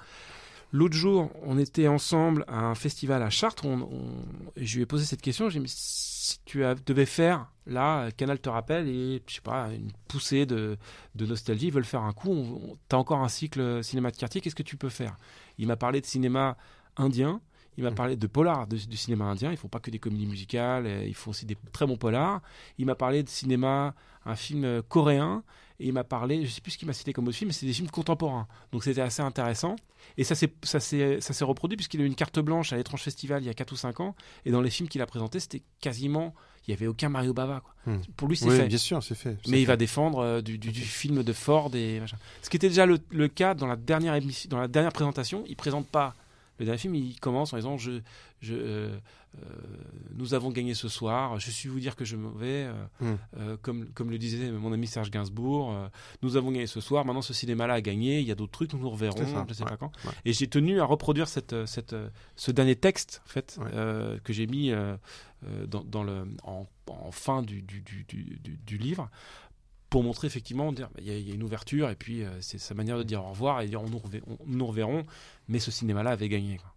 L'autre jour, on était ensemble à un festival à Chartres. On, on- et je lui ai posé cette question. J'ai dit, si tu as- devais faire, là, Canal te rappelle, et je sais pas, une poussée de, de nostalgie, ils veulent faire un coup. Tu as encore un cycle cinéma de quartier, qu'est-ce que tu peux faire? Il m'a parlé de cinéma indien. Il m'a Mhm. parlé de polar, de- du cinéma indien. Ils font pas que des comédies musicales, euh, ils font aussi des très bons polars. Il m'a parlé de cinéma, un film euh, coréen. Et il m'a parlé, je sais plus ce qu'il m'a cité comme autre film, mais c'est des films contemporains. Donc c'était assez intéressant. Et ça s'est, ça s'est, ça s'est reproduit puisqu'il a eu une carte blanche à l'étrange festival il y a 4 ou 5 ans. Et dans les films qu'il a présentés, c'était quasiment, il n'y avait aucun Mario Bava. Quoi. Hmm. Pour lui, c'est oui, fait. bien sûr, c'est fait. c'est Mais il va défendre euh, du, du- du film de Ford et machin. Ce qui était déjà le, le cas dans la dernière émission, dans la dernière présentation. Il présente pas le dernier film. Il commence en disant je, je, euh, nous avons gagné ce soir. Je suis vous dire que je m'en vais. euh, Hmm. euh, comme comme le disait mon ami Serge Gainsbourg. euh, nous avons gagné ce soir. Maintenant ce cinéma-là a gagné. Il y a d'autres trucs. Nous nous reverrons. Ça, Je sais ouais, pas quand. ouais. Et j'ai tenu à reproduire cette, euh, cette, euh, ce dernier texte en fait Ouais. euh, que j'ai mis euh, euh, dans, dans le en, en fin du, du, du, du, livre pour montrer effectivement dire bah, il y, a- il y a une ouverture et puis euh, c'est sa manière de dire au revoir et dire on nous, rever- on- nous reverrons mais ce cinéma là avait gagné quoi.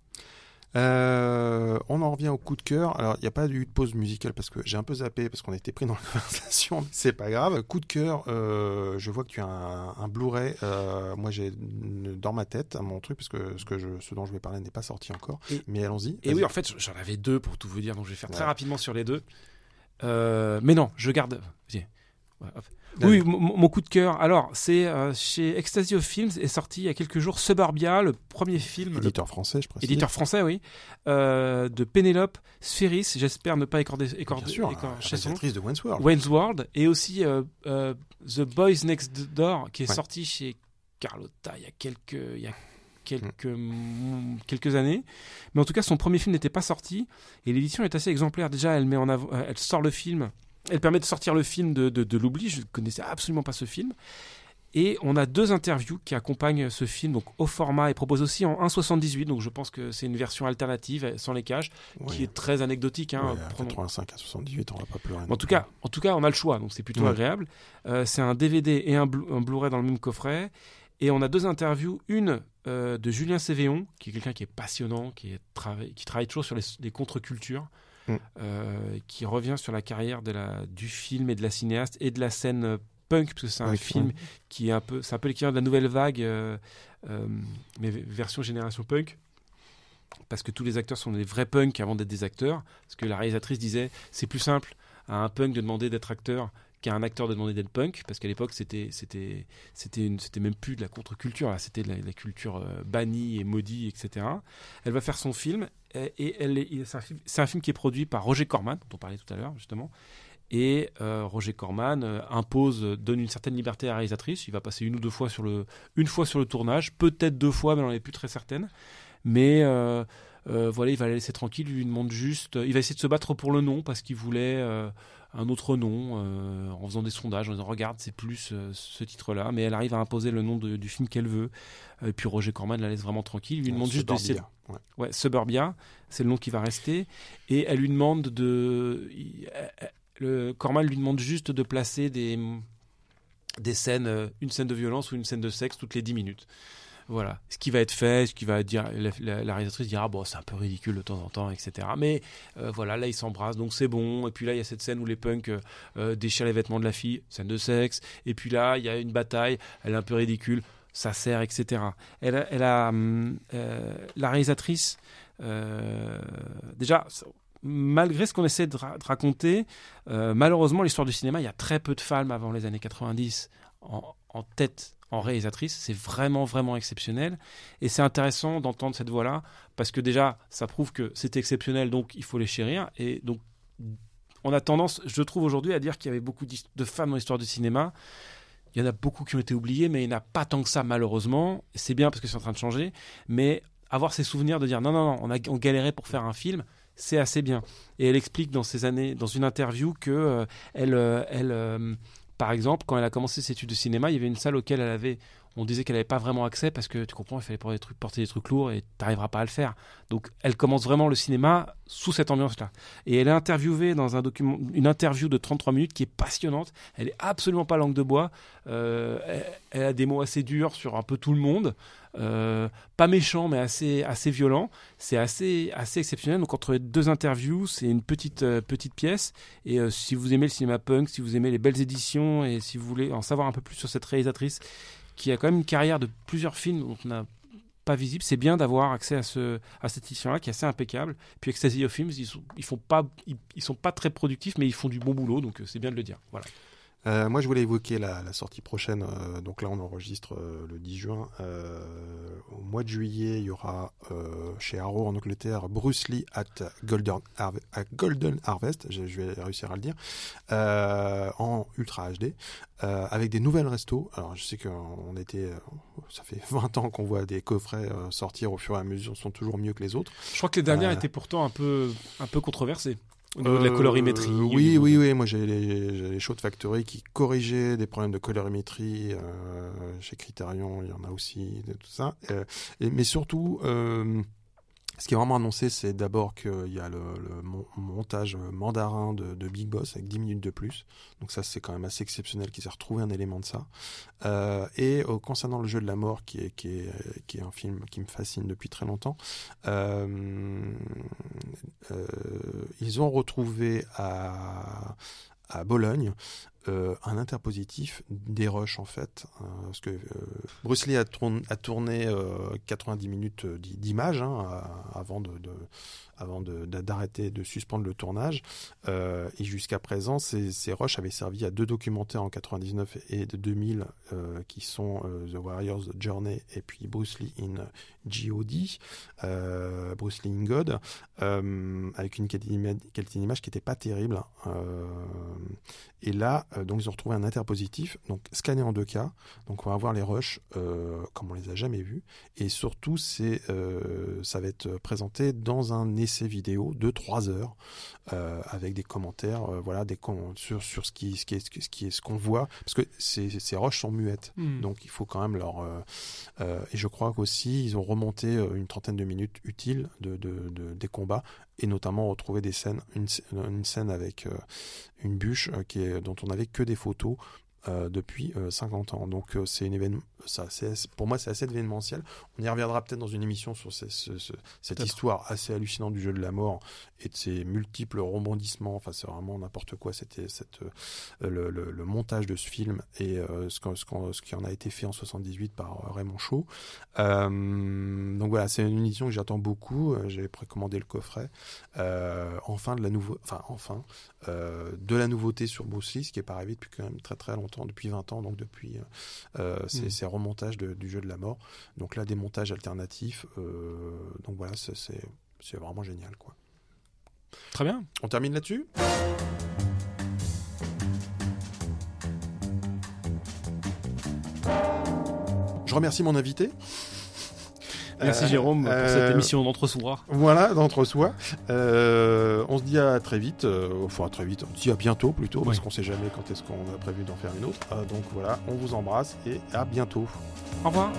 Euh, on en revient au coup de cœur. Alors, il n'y a pas eu de pause musicale parce que j'ai un peu zappé parce qu'on était pris dans [laughs] la conversation. mais C'est pas grave. Coup de cœur, euh, je vois que tu as un, un Blu-ray. Euh, moi, j'ai dans ma tête mon truc parce que ce, que je, ce dont je vais parler n'est pas sorti encore. Et- mais allons-y. et oui en fait j'en avais deux pour tout vous dire donc je vais faire très rapidement sur les deux mais non je garde Vas-y. Ouais. Oui, mon, coup de cœur. Alors, c'est euh, chez Ecstasy of Films est sorti il y a quelques jours Suburbia, le premier film, le Éditeur français, je précise. éditeur français, oui, euh, de Pénélope Sphéris. J'espère ne pas écorder, écorder, Bien sûr, réalisatrice de Wayne's World. Wayne's World et aussi euh, euh, The Boys Next Door qui est Ouais. sorti chez Carlotta il y a quelques il y a quelques Mm. quelques années mais en tout cas son premier film n'était pas sorti et l'édition est assez exemplaire déjà elle met en avant elle sort le film elle permet de sortir le film de, de, de l'oubli je ne connaissais absolument pas ce film Et on a deux interviews qui accompagnent ce film, donc au format et propose aussi en 1,78. Donc je pense que c'est une version alternative sans les cages, qui est très anecdotique. Hein, ouais, 85 à 78, on va pas pleurer. En tout cas, en tout cas, on a le choix, donc c'est plutôt agréable. Euh, c'est un DVD et un, Blu-ray dans le même coffret. Et on a deux interviews, une euh, de Julien Cévéon, qui est quelqu'un qui est passionnant, qui, est qui travaille toujours sur les, les contre-cultures, mm. euh, qui revient sur la carrière de la, du film et de la cinéaste et de la scène punk, parce que c'est un film qui est un peu, c'est un peu l'équivalent de la nouvelle vague, euh, euh, mais version génération punk. Parce que tous les acteurs sont des vrais punks avant d'être des acteurs. Parce que la réalisatrice disait, c'est plus simple à un punk de demander d'être acteur qu'à un acteur de demander d'être punk, parce qu'à l'époque c'était c'était même plus de la contre-culture, c'était de la, culture euh, bannie et maudit, etc. Elle va faire son film et, c'est un, film qui est produit par Roger Corman, dont on parlait tout à l'heure justement, et euh, Roger Corman euh, impose, donne une certaine liberté à la réalisatrice. Il va passer une ou deux fois sur le, une fois sur le tournage, peut-être deux fois, mais on n'est plus très certaine. Mais voilà, il va la laisser tranquille. Il lui demande juste, il va essayer de se battre pour le nom parce qu'il voulait un autre nom en faisant des sondages, en disant regarde, c'est plus ce titre-là. Mais elle arrive à imposer le nom du film qu'elle veut. Et puis Roger Corman la laisse vraiment tranquille. Il lui demande juste de ouais. ouais, Suburbia, c'est le nom qui va rester. Et elle lui demande de le Corman lui demande juste de placer des, des scènes, euh, une scène de violence ou une scène de sexe toutes les 10 minutes. Voilà, ce qui va être fait, ce qui va dire, la, réalisatrice dira bon c'est un peu ridicule de temps en temps, etc. Mais euh, voilà, là ils s'embrassent, donc c'est bon. Et puis là il y a cette scène où les punks euh, déchirent les vêtements de la fille, scène de sexe. Et puis là il y a une bataille, elle est un peu ridicule, ça sert, etc. Elle, elle a hum, la réalisatrice déjà malgré ce qu'on essaie de, raconter, euh, malheureusement, l'histoire du cinéma, il y a très peu de femmes avant les années 90 en, tête, en réalisatrice. C'est vraiment, vraiment exceptionnel. Et c'est intéressant d'entendre cette voix-là, parce que déjà, ça prouve que c'est exceptionnel, donc il faut les chérir. Et donc, on a tendance, je trouve aujourd'hui, à dire qu'il y avait beaucoup de femmes dans l'histoire du cinéma. Il y en a beaucoup qui ont été oubliées, mais il n'y en a pas tant que ça, malheureusement. C'est bien parce que c'est en train de changer. Mais avoir ces souvenirs de dire non, non, non, on a on galérait pour faire un film, c'est assez bien. Et elle explique dans ces années, dans une interview que euh, elle, euh, elle euh, par exemple, quand elle a commencé ses études de cinéma, il y avait une salle auquel elle avait on disait qu'elle n'avait pas vraiment accès parce que tu comprends, il fallait porter des trucs, des lourds et tu n'arriveras pas à le faire. Donc elle commence vraiment le cinéma sous cette ambiance-là. Et elle est interviewée dans un document, une interview de 33 minutes qui est passionnante. Elle est absolument pas langue de bois. Euh, elle, a des mots assez durs sur un peu tout le monde. Euh, pas méchant mais assez assez violent c'est assez assez exceptionnel donc entre les deux interviews c'est une petite euh, petite pièce et si vous aimez le cinéma punk si vous aimez les belles éditions et si vous voulez en savoir un peu plus sur cette réalisatrice qui a quand même une carrière de plusieurs films dont on n'a pas visible, c'est bien d'avoir accès à, ce, à cette édition-là qui est assez impeccable. Puis Ecstasy of Films, ils sont, ils ils, sont pas très productifs, mais ils font du bon boulot, donc euh, c'est bien de le dire. Voilà. Euh, moi, je voulais évoquer la, sortie prochaine. Euh, donc là, on enregistre euh, le 10 juin. au mois de juillet, il y aura chez Arrow en Angleterre Bruce Lee at Golden, Golden Harvest. Je, vais réussir à le dire en Ultra HD avec des nouvelles restos. Alors, je sais qu'on était, ça fait [laughs] 20 ans qu'on voit des coffrets sortir au fur et à mesure, ils sont toujours mieux que les autres. Je crois que les dernières étaient pourtant un peu, un peu controversées. Au niveau de la colorimétrie euh, Oui, oui, oui. Moi, j'ai les, les Shot Factory qui corrigeaient des problèmes de colorimétrie. Euh, chez Criterion, il y en a aussi, de tout ça. Euh, et, mais surtout, ce qui est vraiment annoncé, c'est d'abord qu'il y a le, montage mandarin de, Big Boss avec 10 minutes de plus. Donc ça, c'est quand même assez exceptionnel qu'ils aient retrouvé un élément de ça. Euh, et euh, concernant le jeu de la mort, qui est, un film qui me fascine depuis très longtemps, euh, ils ont retrouvé à Bologne euh, un interpositif des rushs en fait, euh, que euh, Bruce Lee a, tourné 90 minutes d'image hein, avant de, d'arrêter de, suspendre le tournage. et jusqu'à présent, ces, ces rushs avaient servi à deux documentaires en 99 et de 2000 qui sont The Warriors Journey et puis Bruce Lee in G.O.D. Bruce Lee in God, avec une qualité d'image qui n'était pas terrible. et là, donc ils ont retrouvé un interpositif, donc scanné en 2K. Donc on va voir les rushs comme on les a jamais vus. Et surtout, c'est ça va être présenté dans un essai vidéo de 3 heures avec des commentaires, voilà, des sur sur ce qui ce qui est ce qui est ce qu'on voit, parce que ces, ces rushs sont muettes, hmm. donc il faut quand même leur et je crois qu'aussi ils ont remonté une trentaine de minutes utiles de, de, de des combats et notamment retrouver des scènes, une, scène avec euh, une bûche euh, dont on n'avait que des photos euh, depuis 50 ans. Donc c'est une événement, ça, pour moi c'est assez événementiel. On y reviendra peut-être dans une émission sur cette histoire assez hallucinante du jeu de la mort et de ses multiples rebondissements. Enfin c'est vraiment n'importe quoi. C'était cette le, le, montage de ce film et ce, ce, ce, qui en a été fait en 78 par Raymond Shaw. donc voilà, c'est une édition que j'attends beaucoup. J'ai précommandé le coffret. enfin de la nouveau, enfin enfin de la nouveauté sur Bruce Lee, ce qui est pas arrivé depuis quand même très très longtemps depuis 20 ans, donc depuis euh, ces, mm. ces, remontages du jeu de la mort. Donc là, des montages alternatifs. Euh, donc voilà, c'est vraiment génial. quoi. Très bien. On termine là-dessus? Je remercie mon invité. Merci euh, Jérôme pour cette euh, émission d'entre-soi. Voilà, d'entre-soi. Euh, on se dit à très vite, enfin à très vite, on se dit à bientôt plutôt, parce qu'on sait jamais quand est-ce qu'on a prévu d'en faire une autre. donc voilà, on vous embrasse et à bientôt. Au revoir.